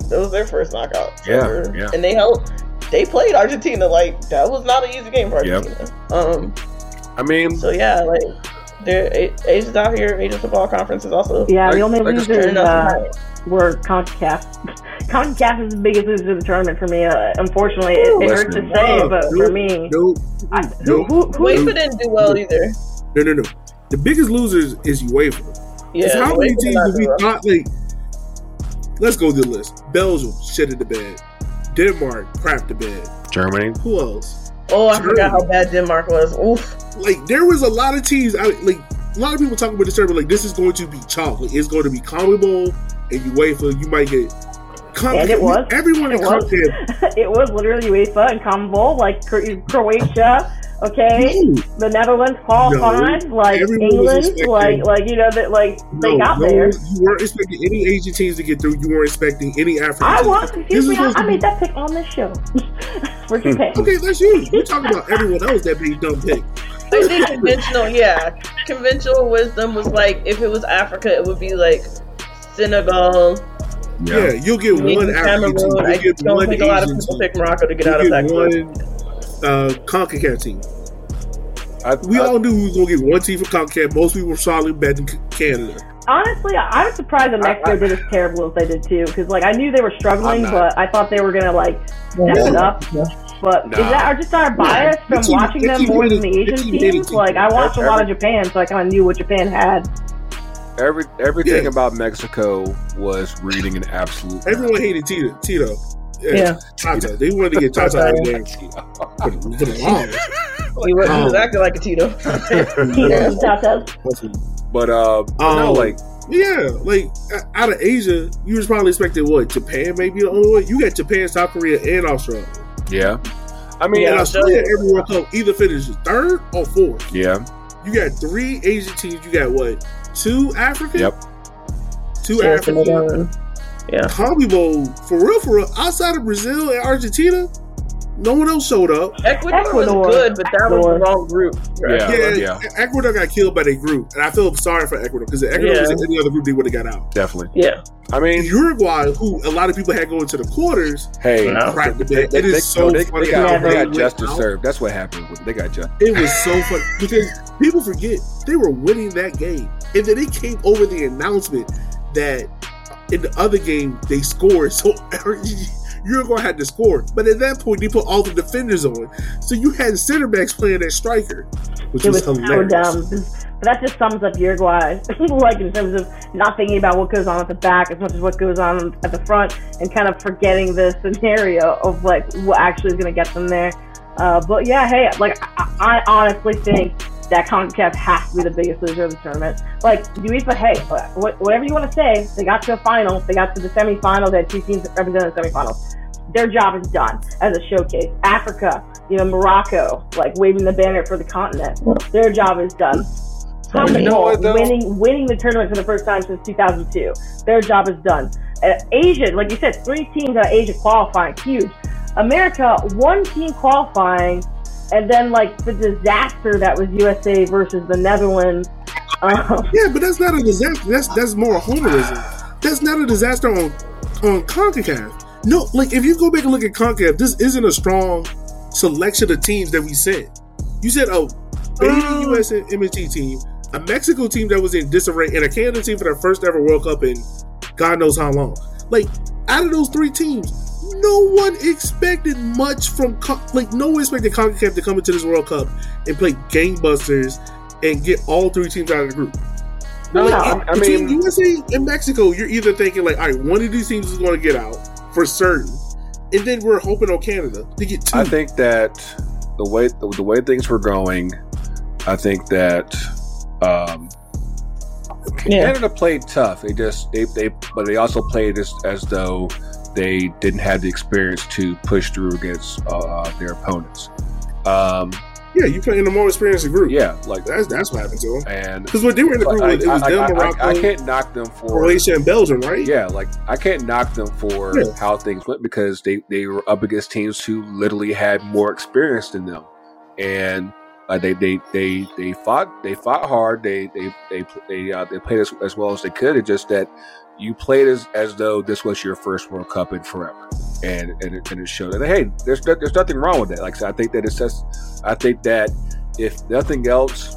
that was their first knockout. Yeah, ever. yeah. And they held. They played Argentina. Like that was not an easy game for Yep. Argentina. Um. I mean, So yeah, like there, A- Asia's out here. Asian Football Conference is also. Yeah, Like- the only like a losers turning up uh, some were CONCACAF. CONCACAF is the biggest loser of the tournament for me. Uh, unfortunately, it, it hurts to Listen. say, No, but no, for me, No, I, who, no, who, who, UEFA didn't do well either. no, no, no. The biggest losers is UEFA. Yeah, It's how many teams do we well. thought like? Let's go to the list. Belgium shit in the bed. Denmark crap the bed. Germany. Who else? Oh, I Germany. forgot how bad Denmark was. Oof. Like there was a lot of teams. I like a lot of people talking about this tournament. Like this is going to be chalk. Like, it's going to be Conmebol and UEFA. You might get. Con- And it was. Everyone in It was. CONCACAF. it was literally UEFA and CONMEBOL, like Cro- Croatia, okay, the Netherlands qualified, like everyone England, like like you know that like they No, got no there. you weren't expecting any Asian teams to get through. You weren't expecting any African. I teams. was, This excuse me, I, I made that pick on this show for Japan. Hmm. Okay, that's you. We're talking about everyone else that made dumb pick. I think conventional, yeah, conventional wisdom was like if it was Africa, it would be like Senegal, Yeah, you'll get maybe one African team. Cameroon. I You'll get don't one think a lot of people team. pick Morocco to get You'll out of that get group. one uh, CONCACAF team. I, We I- all knew we was gonna get one team from CONCACAF. Most people were solid betting Canada. Honestly, I I was surprised that Mexico I- I- did as terrible as they did too, because like I knew they were struggling, but I thought they were gonna like step Yeah. it up. But Nah. is that are just our bias Nah. from Team- watching the them more than the the Asian teams? Like I watched a lot of Japan, so I kind of knew what Japan had. Every everything Yeah. about Mexico was reading an absolute. Everyone hated Tito. Tito. Yeah. Tata. They wanted to get Tata out of there for for the longest. He was, he was Um, acting like a Tito. Tito's and Tatas. But uh, but no, Um, like Yeah, like out of Asia, you was probably expecting what Japan maybe the only one. You got Japan, South Korea, and Australia. yeah. I mean, Yeah, Australia Australia. every World Cup either finishes third or fourth. yeah, You got three Asian teams. You got what? Two African. Yep. Two Yeah, African. Senegal. Yeah. Conmebol for real, for real. Outside of Brazil and Argentina, no one else showed up. Ecuador, Ecuador. was good, but that was the wrong group. Yeah. Yeah, yeah. Ecuador got killed by their group, and I feel sorry for Ecuador because if Ecuador was in any other group, they would have got out. definitely. Yeah. I mean, Uruguay, who a lot of people had going to the quarters, hey, No. cracked the they, bed. they, It they, is so no, they, funny. they got, they they got justice out. served. That's what happened. They got justice. It was so funny because people forget they were winning that game, and then it came over the announcement that in the other game they scored. So Uruguay going to have to score, but at that point they put all the defenders on, so you had center backs playing at striker, which It was, was so hilarious. dumb. But that just sums up Uruguay, like in terms of not thinking about what goes on at the back as much as what goes on at the front, and kind of forgetting the scenario of like what actually is going to get them there. Uh, but yeah, hey, like I, I honestly think that Concacaf has to be the biggest loser of the tournament. Like UEFA, hey, whatever you want to say, they got to a final, they got to the semifinals, they had two teams that represented the semifinals. Their job is done as a showcase. Africa, you know, Morocco, like waving the banner for the continent. Their job is done. How You know what, winning winning the tournament for the first time since 2002? Their job is done. Uh, Asia, like you said, three teams out of Asia qualifying, huge. America, one team qualifying, and then like the disaster that was USA versus the Netherlands. Um, Yeah, but that's not a disaster. That's that's more homerism. That's not a disaster on on Concacaf. No, like if you go back and look at Concacaf, this isn't a strong selection of teams that we sent. You said a baby Mm. US MSG team, a Mexico team that was in disarray, and a Canada team for their first ever World Cup in God knows how long. Like out of those three teams, no one expected much from Con- like no one expected Concacaf to come into this World Cup and play gangbusters and get all three teams out of the group. No, No. I, I Between mean, USA and Mexico, you're either thinking like, all right, one of these teams is going to get out for certain, and then we're hoping on Canada to get two. I think that the way the, the way things were going, I think that um, Yeah. Canada played tough. They just they, they but they also played as as though they didn't have the experience to push through against uh, their opponents. Um, yeah, you play in a more experienced group. yeah, like that's that's what happened to them. and Because when they were in the group, I, with, it was I- them, I- Morocco, I can't knock them for Croatia, and Belgium, right? yeah, like I can't knock them for Yeah. how things went because they they were up against teams who literally had more experience than them, and uh, they they they they fought they fought hard. They they they they uh, they played as, as well as they could. It's just that you played as as though this was your first World Cup in forever, and and it, and it showed. And hey, there's there's nothing wrong with that. Like I I think that it's just I think that if nothing else,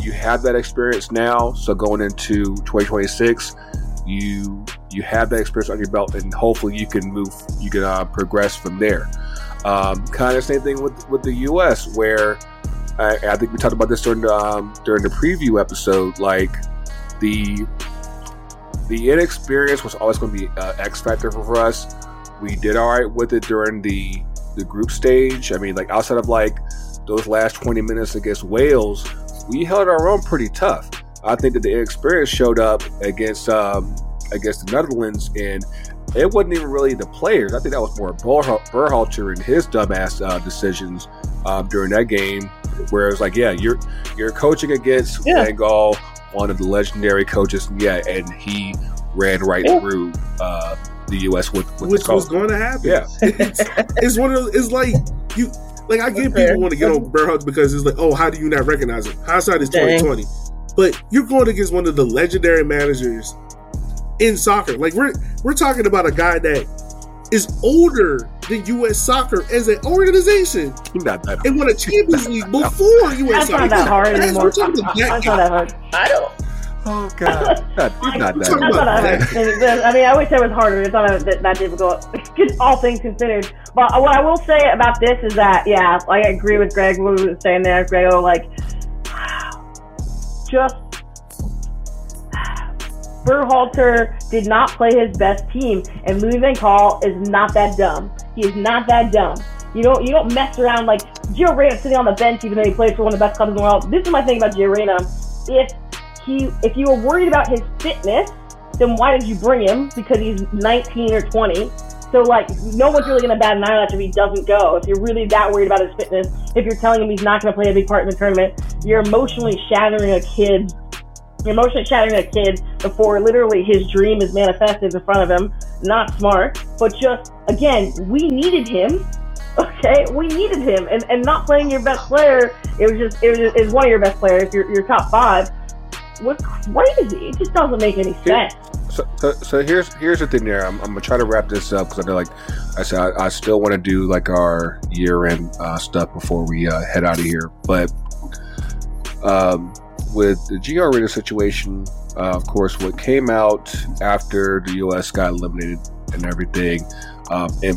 you have that experience now. So going into 2026, you you have that experience on your belt, and hopefully you can move, you can uh, progress from there. Um, kind of same thing with with the U.S. where I, I think we talked about this during the um, during the preview episode. Like the the inexperience was always going to be uh, X factor for us. We did all right with it during the the group stage. I mean, like outside of like those last 20 minutes against Wales, we held our own pretty tough. I think that the inexperience showed up against um, against the Netherlands, and it wasn't even really the players. I think that was more Berhalter and his dumbass uh, decisions um, during that game, where it was like, yeah, you're you're coaching against Yeah. Van Gaal, one of the legendary coaches, yeah, and he ran right Yeah. through uh, the U.S. with, with which the was going to happen. Yeah. it's, it's one of those. It's like you. Like I get Fair. people want to get on Berhalter because it's like, oh, how do you not recognize him? Hindsight is twenty twenty, but you're going against one of the legendary managers in soccer. Like we're we're talking about a guy that is older than U.S. Soccer as an organization not that. and won a Champions League before U.S. That's Soccer. not that hard That's- anymore. We're talking about that That's not that hard. I don't. Oh God, not, he's not We're that. talking That's not that hard. I mean, I wish it was harder. It's not that, that difficult, all things considered. But what I will say about this is that, yeah, like, I agree with Greg, what he was saying there. Grego, like, just Berhalter did not play his best team, and Louis Van Gaal is not that dumb. He is not that dumb. You don't you don't mess around like Gio Reyna sitting on the bench even though he plays for one of the best clubs in the world. This is my thing about Gio Reyna. If he if you were worried about his fitness, then why did you bring him? Because he's 19 or 20. So like no one's really gonna bat an eyelash if he doesn't go. If you're really that worried about his fitness, if you're telling him he's not gonna play a big part in the tournament, you're emotionally shattering a kid's emotionally shattering a kid before literally his dream is manifested in front of him. Not smart, but just again, we needed him. Okay, we needed him, and, and not playing your best player. It was just it was, it was one of your best players, your, your top five. Was crazy. It just doesn't make any sense. So, so, so here's here's the thing. There, I'm, I'm gonna try to wrap this up because I know, like I said, I, I still want to do like our year end uh, stuff before we uh, head out of here. But um, with the Gio Reyna situation, uh, of course, what came out after the U.S. got eliminated and everything, um, in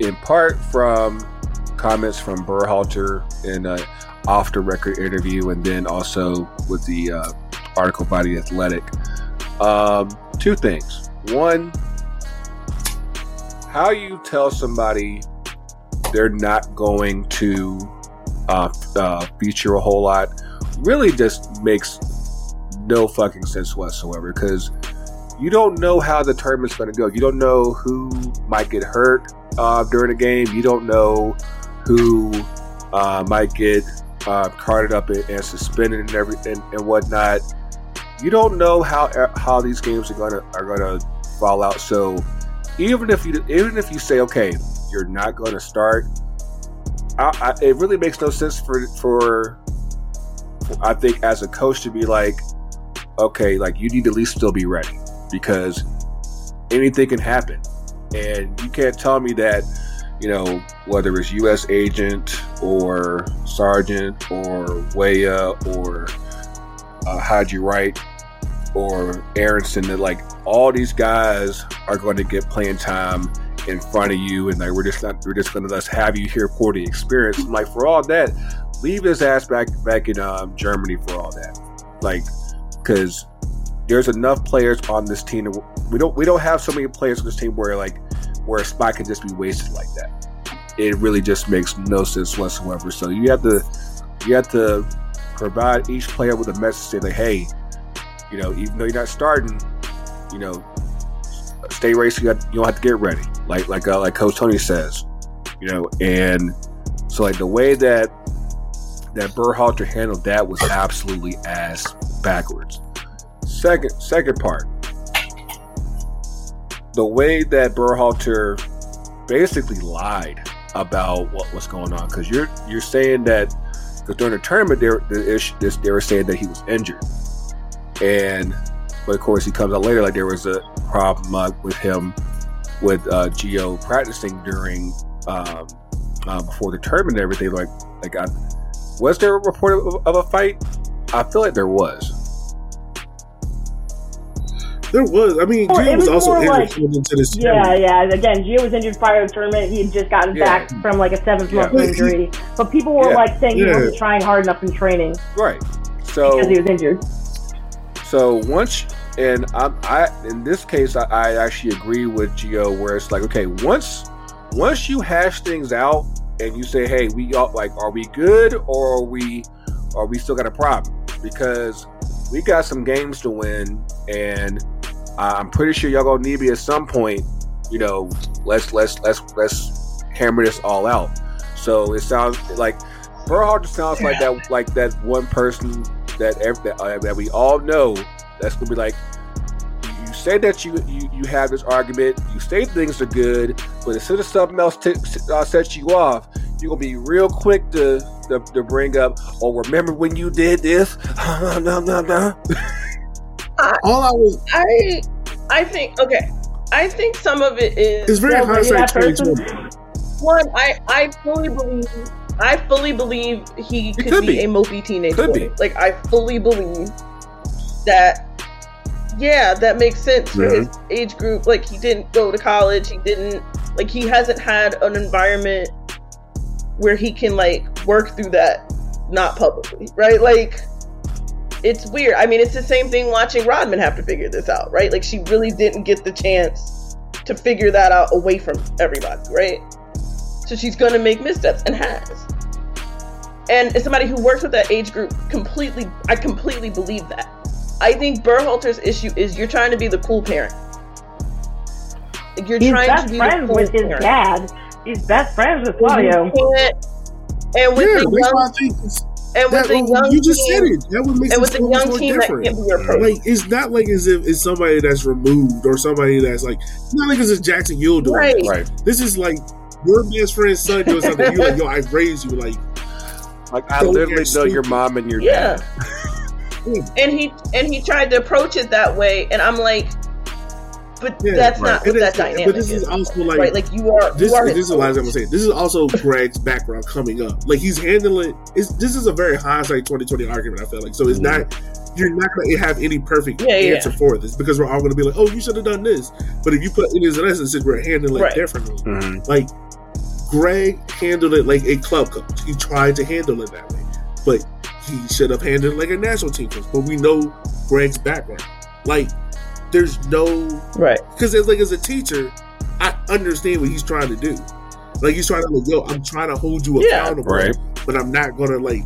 in part from comments from Berhalter in a off the record interview, and then also with the uh, article by the Athletic. Um, two things. One, how you tell somebody they're not going to uh, uh, feature a whole lot really just makes no fucking sense whatsoever because you don't know how the tournament's going to go. You don't know who might get hurt uh, during the game. You don't know who uh, might get uh, carted up and, and suspended and everything and whatnot you don't know how how these games are gonna are gonna fall out. So even if you even if you say okay, you're not going to start, I, I, it really makes no sense for for I think as a coach to be like, okay, like you need to at least still be ready because anything can happen, and you can't tell me that you know, whether it's U.S. agent or Sargent or Weah or uh, Haji Wright or Aaronson that like all these guys are going to get playing time in front of you and like we're just not we're just going to just have you here for the experience. I'm like for all that, leave his ass back back in um, Germany for all that. Like because there's enough players on this team. We don't we don't have so many players on this team where like where a spot can just be wasted like that. It really just makes no sense whatsoever. So you have to you have to provide each player with a message saying like, hey, you know, even though you're not starting, you know, stay racing. You, you don't have to get ready, like like uh, like Coach Tony says, you know. And so like the way that that Berhalter handled that was absolutely ass backwards. Second second part, the way that Berhalter basically lied about what was going on because you're you're saying that because during the tournament, they, they were saying that he was injured, and but of course he comes out later like there was a problem uh, with him with uh, Gio practicing during um, uh, before the tournament and everything. Like, like I, was there a report of, of a fight? I feel like there was. There was. I mean, Gio was, was also injured like, into this. Yeah, yeah. Again, Gio was injured prior to the tournament. He had just gotten yeah. back from like a seventh month yeah. injury. But people were yeah. like saying he wasn't trying hard enough in training. Right. So because he was injured. So once, and I, I in this case, I, I actually agree with Gio, where it's like, okay, once once you hash things out and you say, hey, we all like, are we good or are we are we still got a problem? Because we got some games to win, and I'm pretty sure y'all gonna need me at some point. You know, let's let's let's let's hammer this all out. So it sounds like Berhalter sounds like that like that one person that every, that, uh, that we all know that's gonna be like say that you, you you have this argument, you say things are good, but as soon as something else t- uh, sets you off, you're gonna be real quick to to, to bring up. Oh, remember when you did this? no, no, no. All I was, I, I think okay. I think some of it is. It's very hindsight One, I I fully believe I fully believe he could, could be, be, a mopey teenage could boy. Be. Like I fully believe that. Yeah, that makes sense for his age group. Like he didn't go to college. He didn't like he hasn't had an environment where he can like work through that not publicly, right? Like it's weird. I mean, it's the same thing watching Rodman have to figure this out, right? Like she really didn't get the chance to figure that out away from everybody, right? So she's going to make missteps and has. And as somebody who works with that age group, completely, I completely believe that. I think Berhalter's issue is you're trying to be the cool parent. You're He's trying best to be friends the cool with parent. his dad. He's best friends with Claudio. And with yeah, the young, and with that, the young you just team, said it. That would make and with the young team different. that can't be approached. Like it's not like as if it's somebody that's removed or somebody that's like it's not like it's a Jackson Yueill doing right. right. This is like your best friend's son doing something, you like, yo, I raised you like like I literally know your mom and your yeah. dad. and he and he tried to approach it that way, and I'm like, but Yeah, that's right. not And what that it's- dynamic but this is. is also like, right? Like you are. this, you are this is what I'm coach. saying. This is also Greg's background coming up. Like he's handling. It's, this is a very hindsight 2020 argument. I feel like so it's not. You're not going to have any perfect Yeah, yeah. answer for this because we're all going to be like, "Oh, you should have done this." But if you put in his an essence, we're handling Right. it differently. Mhm. Like Greg handled it like a club coach. He tried to handle it that way, but he should have handled like a national team coach. But we know Greg's background. Like, there's no Right. because it's like as a teacher, I understand what he's trying to do. Like he's trying to like, yo, I'm trying to hold you Yeah. accountable, Right. but I'm not gonna like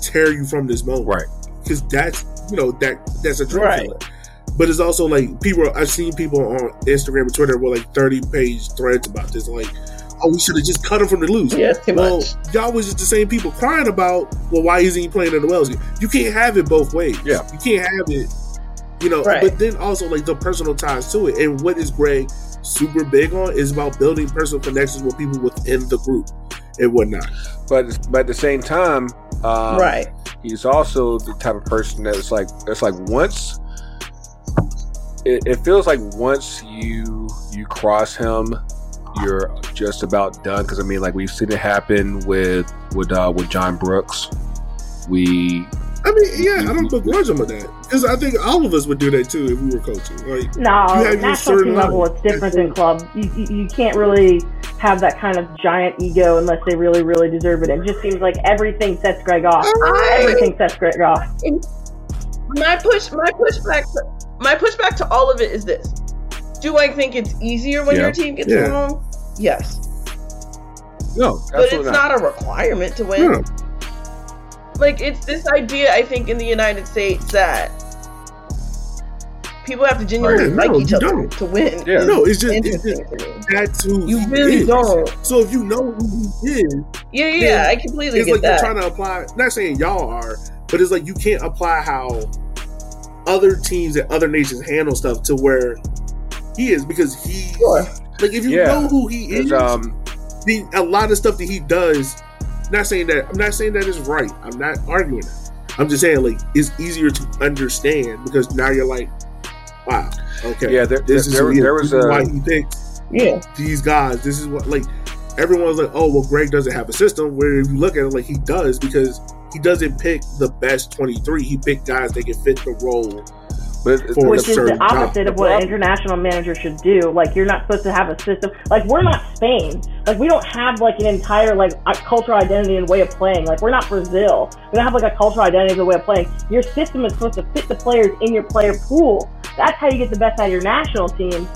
tear you from this moment, Right. Because that's you know that that's a dream Right. killer. But it's also like people. I've seen people on Instagram and Twitter with like 30 page threads about this. Like, oh, we should have just cut him from the loose. Yeah, too Well, much. y'all was just the same people crying about, well, why isn't he playing in the Wales? You can't have it both ways. Yeah. You can't have it, you know, Right. but then also like the personal ties to it. And what is Greg super big on is about building personal connections with people within the group and whatnot. But but at the same time, um, right. he's also the type of person that's like it's like once it, it feels like once you you cross him you're just about done because i mean like we've seen it happen with with uh with john brooks we I mean, yeah, I don't begrudge him with that. Because I think all of us would do that too if we were coaching. Like, No, You have your national certain team level, level. it's different than club. You, you, you can't really have that kind of giant ego unless they really, really deserve it. It just seems like everything sets Greg off. I- Everything sets Greg off. My push, my pushback, to, my pushback to all of it is this: Do I think it's easier when Yeah. your team gets Yeah. wrong? Yes, no but it's not. a requirement to win. yeah, Like it's this idea, I think, in the United States that people have to genuinely oh, Right. like No, each other don't. to win. Yeah. no, it's just, it's just that's who You really don't. So if you know who he is, Yeah, yeah, Yeah. I completely it's get like that. you're trying to apply. Not saying y'all are, but it's like you can't apply how other teams and other nations handle stuff to where he is because he. Sure. Like if you Yeah. know who he is, um the, a lot of stuff that he does. Not saying that I'm not saying that is right. I'm not arguing it. I'm just saying like it's easier to understand because now you're like, wow, okay, yeah there, this is there, who he is. there was This is a why he picked Yeah, these guys. This is what like everyone's like, oh well, Greg doesn't have a system. Where if you look at it, like he does because he doesn't pick the best 23. He picked guys that can fit the role. But it's- For Which is the certain job. opposite of what an international manager should do. Like you're not supposed to have a system. Like we're not Spain. Like we don't have like an entire like cultural identity and way of playing. Like we're not Brazil. We don't have like a cultural identity and way of playing. Your system is supposed to fit the players in your player pool. That's how you get the best out of your national team.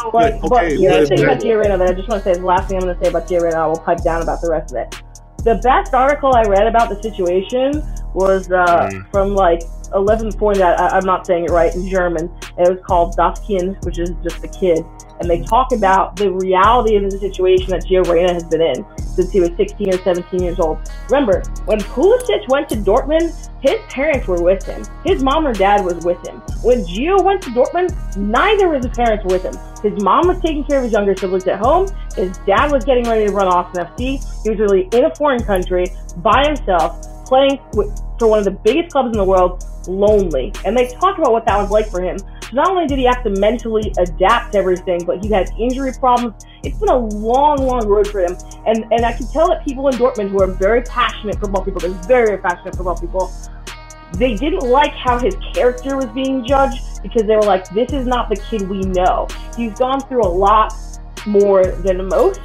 So like, Yeah, but the other thing about Gio Reyna that I just want to say is the last thing I'm going to say about Gio Reyna. I will pipe down about the rest of it. The best article I read about the situation was uh, Mm. from like 11 point. I, I'm not saying it right in German. It was called Das Kind, which is just the kid. And they talk about the reality of the situation that Gio Reyna has been in since he was 16 or 17 years old. Remember, when Pulisic went to Dortmund, his parents were with him. His mom or dad was with him. When Gio went to Dortmund, neither of his parents were with him. His mom was taking care of his younger siblings at home. His dad was getting ready to run Austin FC. He was really in a foreign country by himself, playing with, for one of the biggest clubs in the world, lonely. And they talked about what that was like for him. So not only did he have to mentally adapt to everything, but he had injury problems. It's been a long, long road for him. And and I can tell that people in Dortmund who are very passionate for football people, they're very, very passionate football people, they didn't like how his character was being judged because they were like, this is not the kid we know. He's gone through a lot more than most,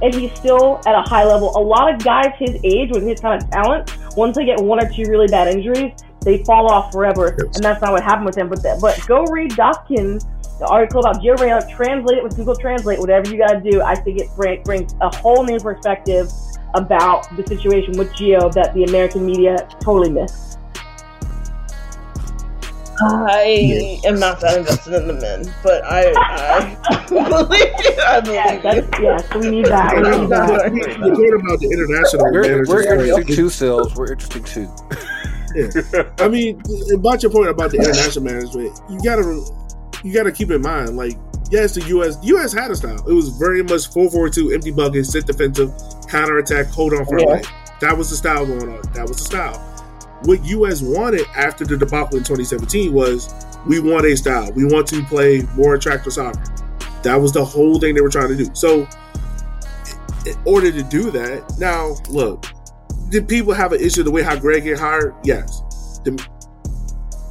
and he's still at a high level. A lot of guys his age with his kind of talent, once they get one or two really bad injuries, they fall off forever, Yes. and that's not what happened with him. But that, but go read Das Kind, the article about Reyna, translate it with Google Translate, whatever you got to do. I think it bring, brings a whole new perspective about the situation with Gio that the American media totally missed. I am not that invested in the men, but I, I believe you. I Yeah, believe that's, you. yeah, so we need that. We need that. But the point about the international we're, managers, we're right, interesting is- too sales we're interesting too I mean, about your point about the international management, you gotta you gotta keep in mind, like, yes, the U.S. U.S. had a style. It was very much 4-4-2, empty buckets, sit defensive, counter attack, hold on for Yeah. a life. That was the style going on. That was the style. What U.S. wanted after the debacle in 2017 was we want a style. We want to play more attractive soccer. That was the whole thing they were trying to do. So, in order to do that, now look, did people have an issue the way how Greg get hired? Yes, the,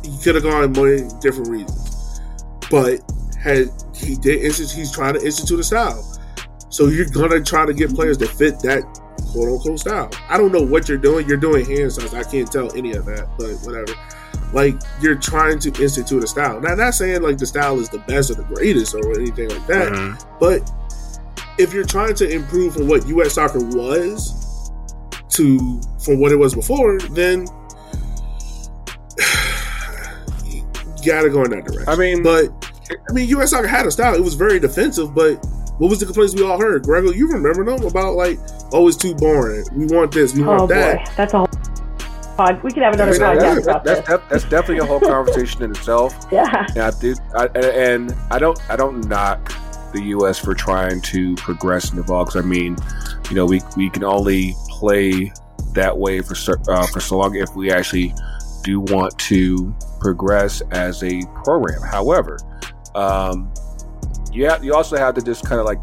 he could have gone many different reasons, but had he did he's trying to institute a style. So you're gonna try to get players that fit that quote unquote style. I don't know what you're doing. You're doing hand signs. I can't tell any of that, but whatever. Like you're trying to institute a style. Now, not saying like the style is the best or the greatest or anything like that, mm-hmm. but if you're trying to improve from what U.S. soccer was to from what it was before, then you gotta go in that direction. I mean, but I mean, U.S. soccer had a style. It was very defensive, but what was the complaints we all heard? Grego, you remember them about like, oh, it's too boring. We want this. We want oh, that. Boy. That's a whole pod. We could have another I mean, podcast about that's, this. That's, that's definitely a whole conversation in itself. Yeah. And I do. I, and I don't. I don't knock the U.S. for trying to progress and evolve. Because I mean, you know, we we can only play that way for uh, for so long if we actually do want to progress as a program. However, um, you have, you also have to just kind of like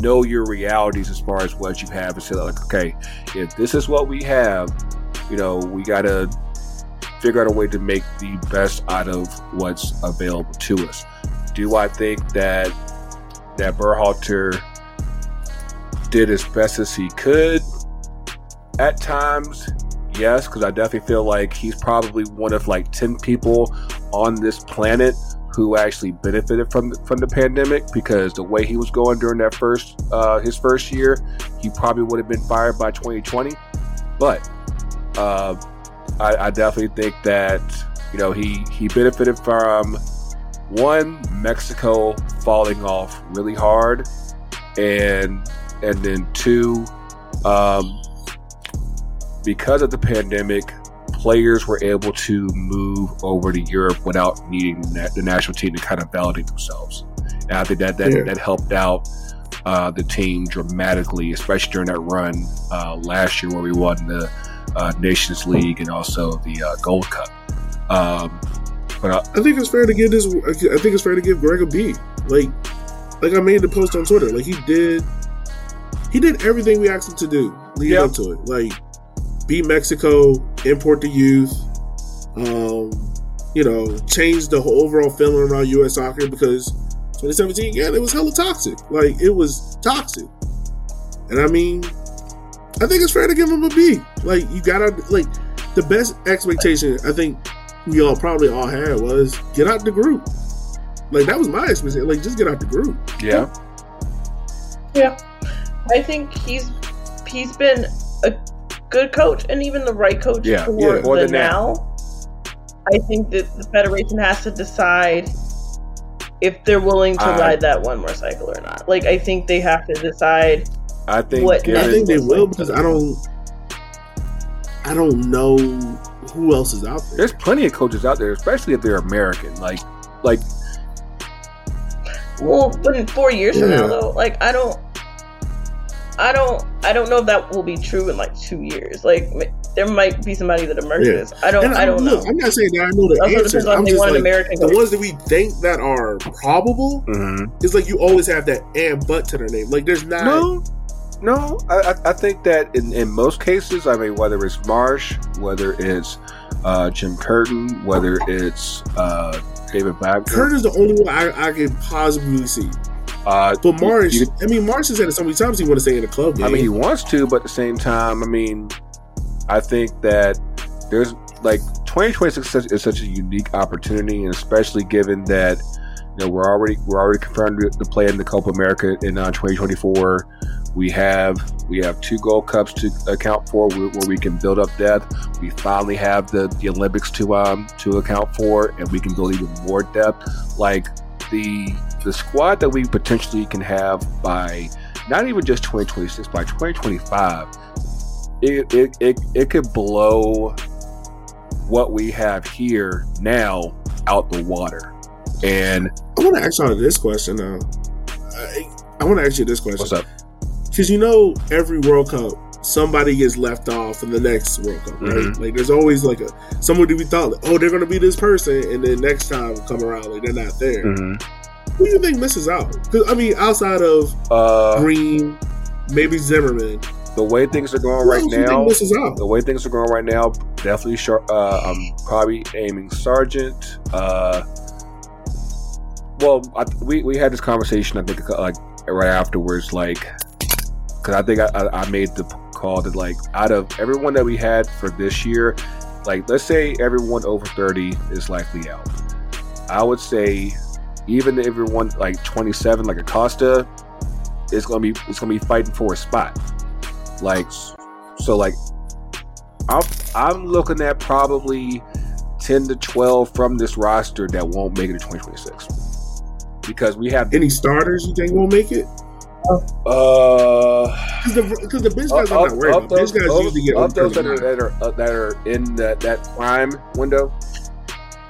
know your realities as far as what you have and say like, okay, if this is what we have, you know, we gotta figure out a way to make the best out of what's available to us. Do I think that that Berhalter did as best as he could at times? Yes, because I definitely feel like he's probably one of like ten people on this planet who actually benefited from the, from the pandemic because the way he was going during that first uh, his first year, he probably would have been fired by 2020. But uh, I, I, definitely think that you know he he benefited from one Mexico falling off really hard, and and then two um, because of the pandemic players were able to move over to Europe without needing the national team to kind of validate themselves. And I think that that, yeah. that helped out uh, the team dramatically, especially during that run uh, last year where we won the uh, Nations League and also the uh, Gold Cup. Um, but uh, I think it's fair to give this. I think it's fair to give Greg a B. Like, like I made the post on Twitter. Like he did, he did everything we asked him to do leading yep. up to it. Like beat Mexico, import the youth, um, you know, change the whole overall feeling around U.S. soccer because 2017, yeah, it was hella toxic. Like it was toxic, and I mean, I think it's fair to give him a B. Like you gotta like the best expectation I think we all probably all had was get out the group. Like that was my expectation. Like just get out the group. Yeah. Yeah. I think he's he's been a good coach and even the right coach yeah, for yeah, the now. I think that the federation has to decide if they're willing to ride that one more cycle or not. Like I think they have to decide. I think what I think they will because I don't. I don't know who else is out there. There's plenty of coaches out there, especially if they're American. Like, like. Well, but in four years yeah. from now, though, like I don't. I don't I don't know if that will be true in like two years. Like there might be somebody that emerges. Yeah. I don't I, don't look, know. I'm not saying that I know the also answers. I'm just like, American the ones that we think that are probable mm-hmm. is like you always have that and but to their name. Like there's not no. No, I, I think that in, in most cases, I mean, whether it's Marsch, whether it's uh, Jim Curtin, whether it's uh, David Bagger. Curtin is the only one I, I could possibly see. Uh, but you, I mean, Marsch has said it so many times he want to stay in the club game. I mean, he wants to, but at the same time, I mean, I think that there's like 2026 is such a unique opportunity, and especially given that you know we're already we're already confirmed to play in the Copa America in uh, 2024. We have we have two Gold Cups to account for where, where, we can build up depth. We finally have the, the Olympics to um to account for, and we can build even more depth. Like the the squad that we potentially can have by not even just 2026, by 2025, it, it, it, it could blow what we have here now out the water. And I want to ask you this question now. I, I want to ask you this question. What's up? Because you know, every World Cup, somebody gets left off in the next World Cup, right? Mm-hmm. Like, there's always like a someone to be thought, like, oh, they're going to be this person, and then next time come around, like they're not there. Mm-hmm Who do you think misses out? 'Cause, I mean, outside of Uh, Green, maybe Zimmerman. the way things are going right else do you now, think misses out? the way things are going right now, definitely. Sharp, uh, I'm probably aiming Sargent. Uh, well, I, we we had this conversation. I think like right afterwards, like because I think I, I, I made the call that like out of everyone that we had for this year, like let's say everyone over thirty is likely out. I would say even if everyone like 27, like Acosta, is gonna be it's gonna be fighting for a spot. Like so, like I'm I'm looking at probably 10 to 12 from this roster that won't make it to 2026 because we have Any starters you think won't make it? uh Because the, 'cause the bench guys are not worried of. Bench those, guys of, usually get of those that are that are, uh, that are in that, that prime window.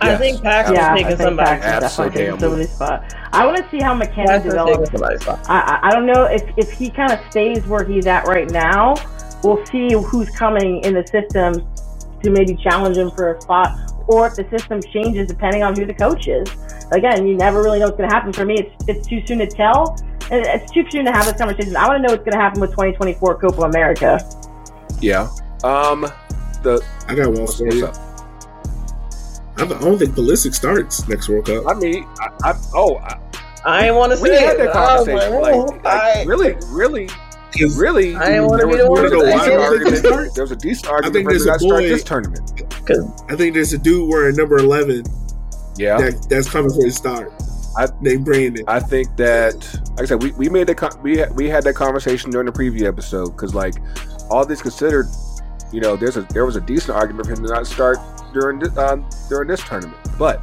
I Yes. think Paxten's Yeah, I taking think somebody. Paxten's Absolutely definitely taking somebody's spot. I want to see how McKennie Paxten's develops. spot. I, I- I don't know if, if he kind of stays where he's at right now. We'll see who's coming in the system to maybe challenge him for a spot, or if the system changes depending on who the coach is. Again, you never really know what's going to happen. For me, it's it's too soon to tell. And It's too soon to have this conversation. I want to know what's going to happen with 2024 Copa America. Yeah. Um. The I got one what's, for you. up? I don't think Pulisic starts next World Cup. I mean, I, I oh, I, I ain't want to we say had it. that I was conversation. like, Like, like, I- really, really, 'Cause really. I didn't wanna there be was the one a to decent say it. argument- There was a decent argument I think there's that a start boy- this tournament. I think there's a dude wearing number 11 Yeah. that, that's coming for his start. I- named Brenden. I think that, like I said, we, we made the con- we had, we had that conversation during the preview episode because like all this considered, you know, there's a there was a decent argument for him to not start during this, um, during this tournament, but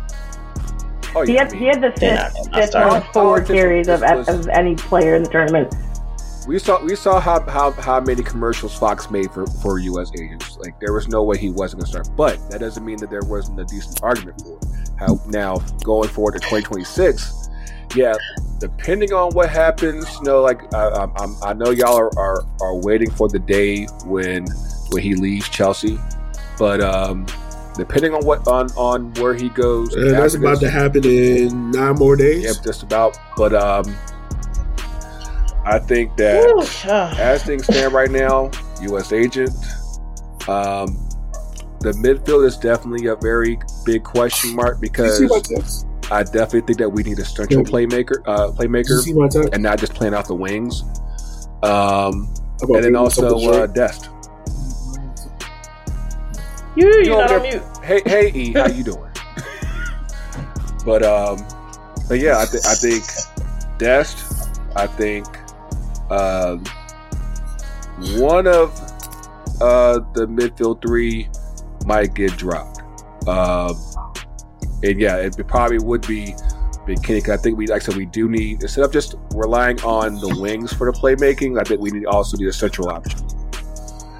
oh He had I he had the They're not- fifth, not fifth most forward carries of, was- of any player in the tournament. we saw we saw how, how how many commercials Fox made for for U.S. agents. Like there was no way he wasn't gonna start, but that doesn't mean that there wasn't a decent argument for it. How now going forward to 2026, yeah, depending on what happens, you know, like I, I'm- I'm, I know y'all are, are are waiting for the day when when he leaves Chelsea, but um, depending on what on on where he goes, and that's about to happen in nine more days. Yep, just about. But um, I think that Whew, as things stand right now, U.S. agent. Um, the midfield is definitely a very big question mark because see my text? I definitely think that we need a central Yeah. playmaker, uh, playmaker, see my text? and not just playing out the wings. Um, and then also something uh, short? Dest. You, you you're not on mute. Hey, hey, E, how you doing? but um, but yeah, I, th- I think Dest. I think um, one of uh, the midfield three might get dropped. Um, and yeah, it probably would be McKennie. I think we, like I said, we do need instead of just relying on the wings for the playmaking. I think we need also need a central option.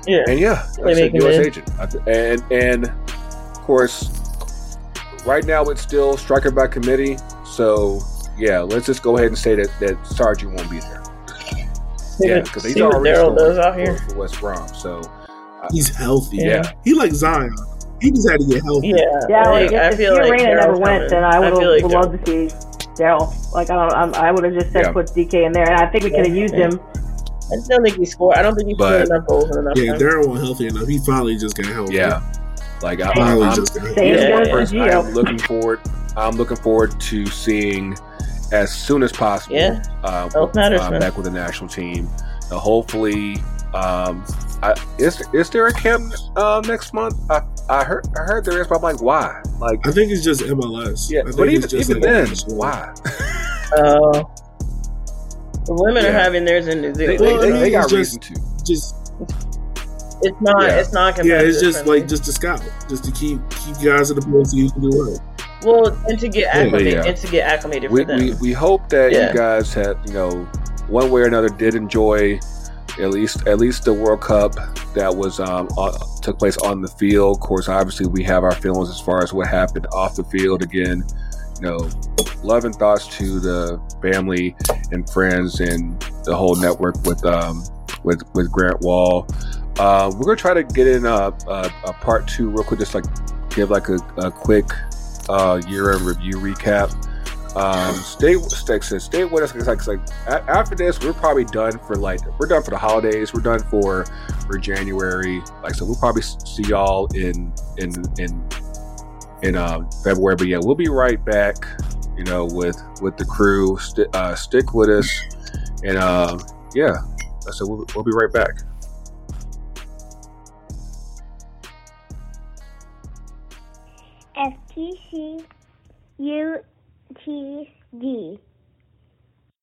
Yeah. And yeah, like I said, U.S. mid. agent, and and of course, right now it's still striker by committee. So yeah, let's just go ahead and say that that Sargent won't be there. Yeah, because he's See already Daryl does out here. for West Brom. So uh, He's healthy. yeah, He like Zion. He just had to get healthy. Yeah, Yeah, like, like, I if feel Gio like Reyna never went, coming. then I would have like loved to see Daryl. Like I don't, I'm, I would have just said Yeah. put Dike in there, and I think we could have used Yeah. him. I just don't think he scored. I don't think he But- scored enough goals in enough Yeah, time. Darren wasn't healthy enough. He finally just got healthy. yeah. Like I, Finally I'm, just got healthy. Same Yeah. goes for First, I am looking forward. I'm looking forward to seeing as soon as possible. Yeah. uh, Health matters, uh, man. back with the national team. Uh, hopefully, um, I, is is there a camp uh, next month? I, I heard I heard there is, but I'm like, why? Like, I think it's just MLS. yeah, I think but it's even just even like then, national. why? Uh, the women Yeah. are having theirs in New They, Zealand. they, Well, I they, mean, they got it's reason to. Just it's not. Yeah. It's not. yeah, it's just friendly. like just to scout, just to keep keep guys in the pool so you can do well. well, and to get acclimated, yeah. and to get acclimated We, for them. we, we hope that Yeah. you guys had you know one way or another did enjoy at least at least the World Cup that was um on, took place on the field. Of course, obviously we have our feelings as far as what happened off the field. Again, know, love and thoughts to the family and friends and the whole network with um with with Grant Wahl. Uh, we're gonna try to get in a, a, a part two real quick, just like give like a, a quick uh, year in review recap. Um, stay, stay, stay with us. Cause like, like after this, we're probably done for like we're done for the holidays. We're done for for January. Like so, we'll probably see y'all in in in in uh, February. But yeah, we'll be right back. You know, with with the crew. St- uh, stick with us, and uh, yeah. So we'll, we'll be right back. FTC UTD.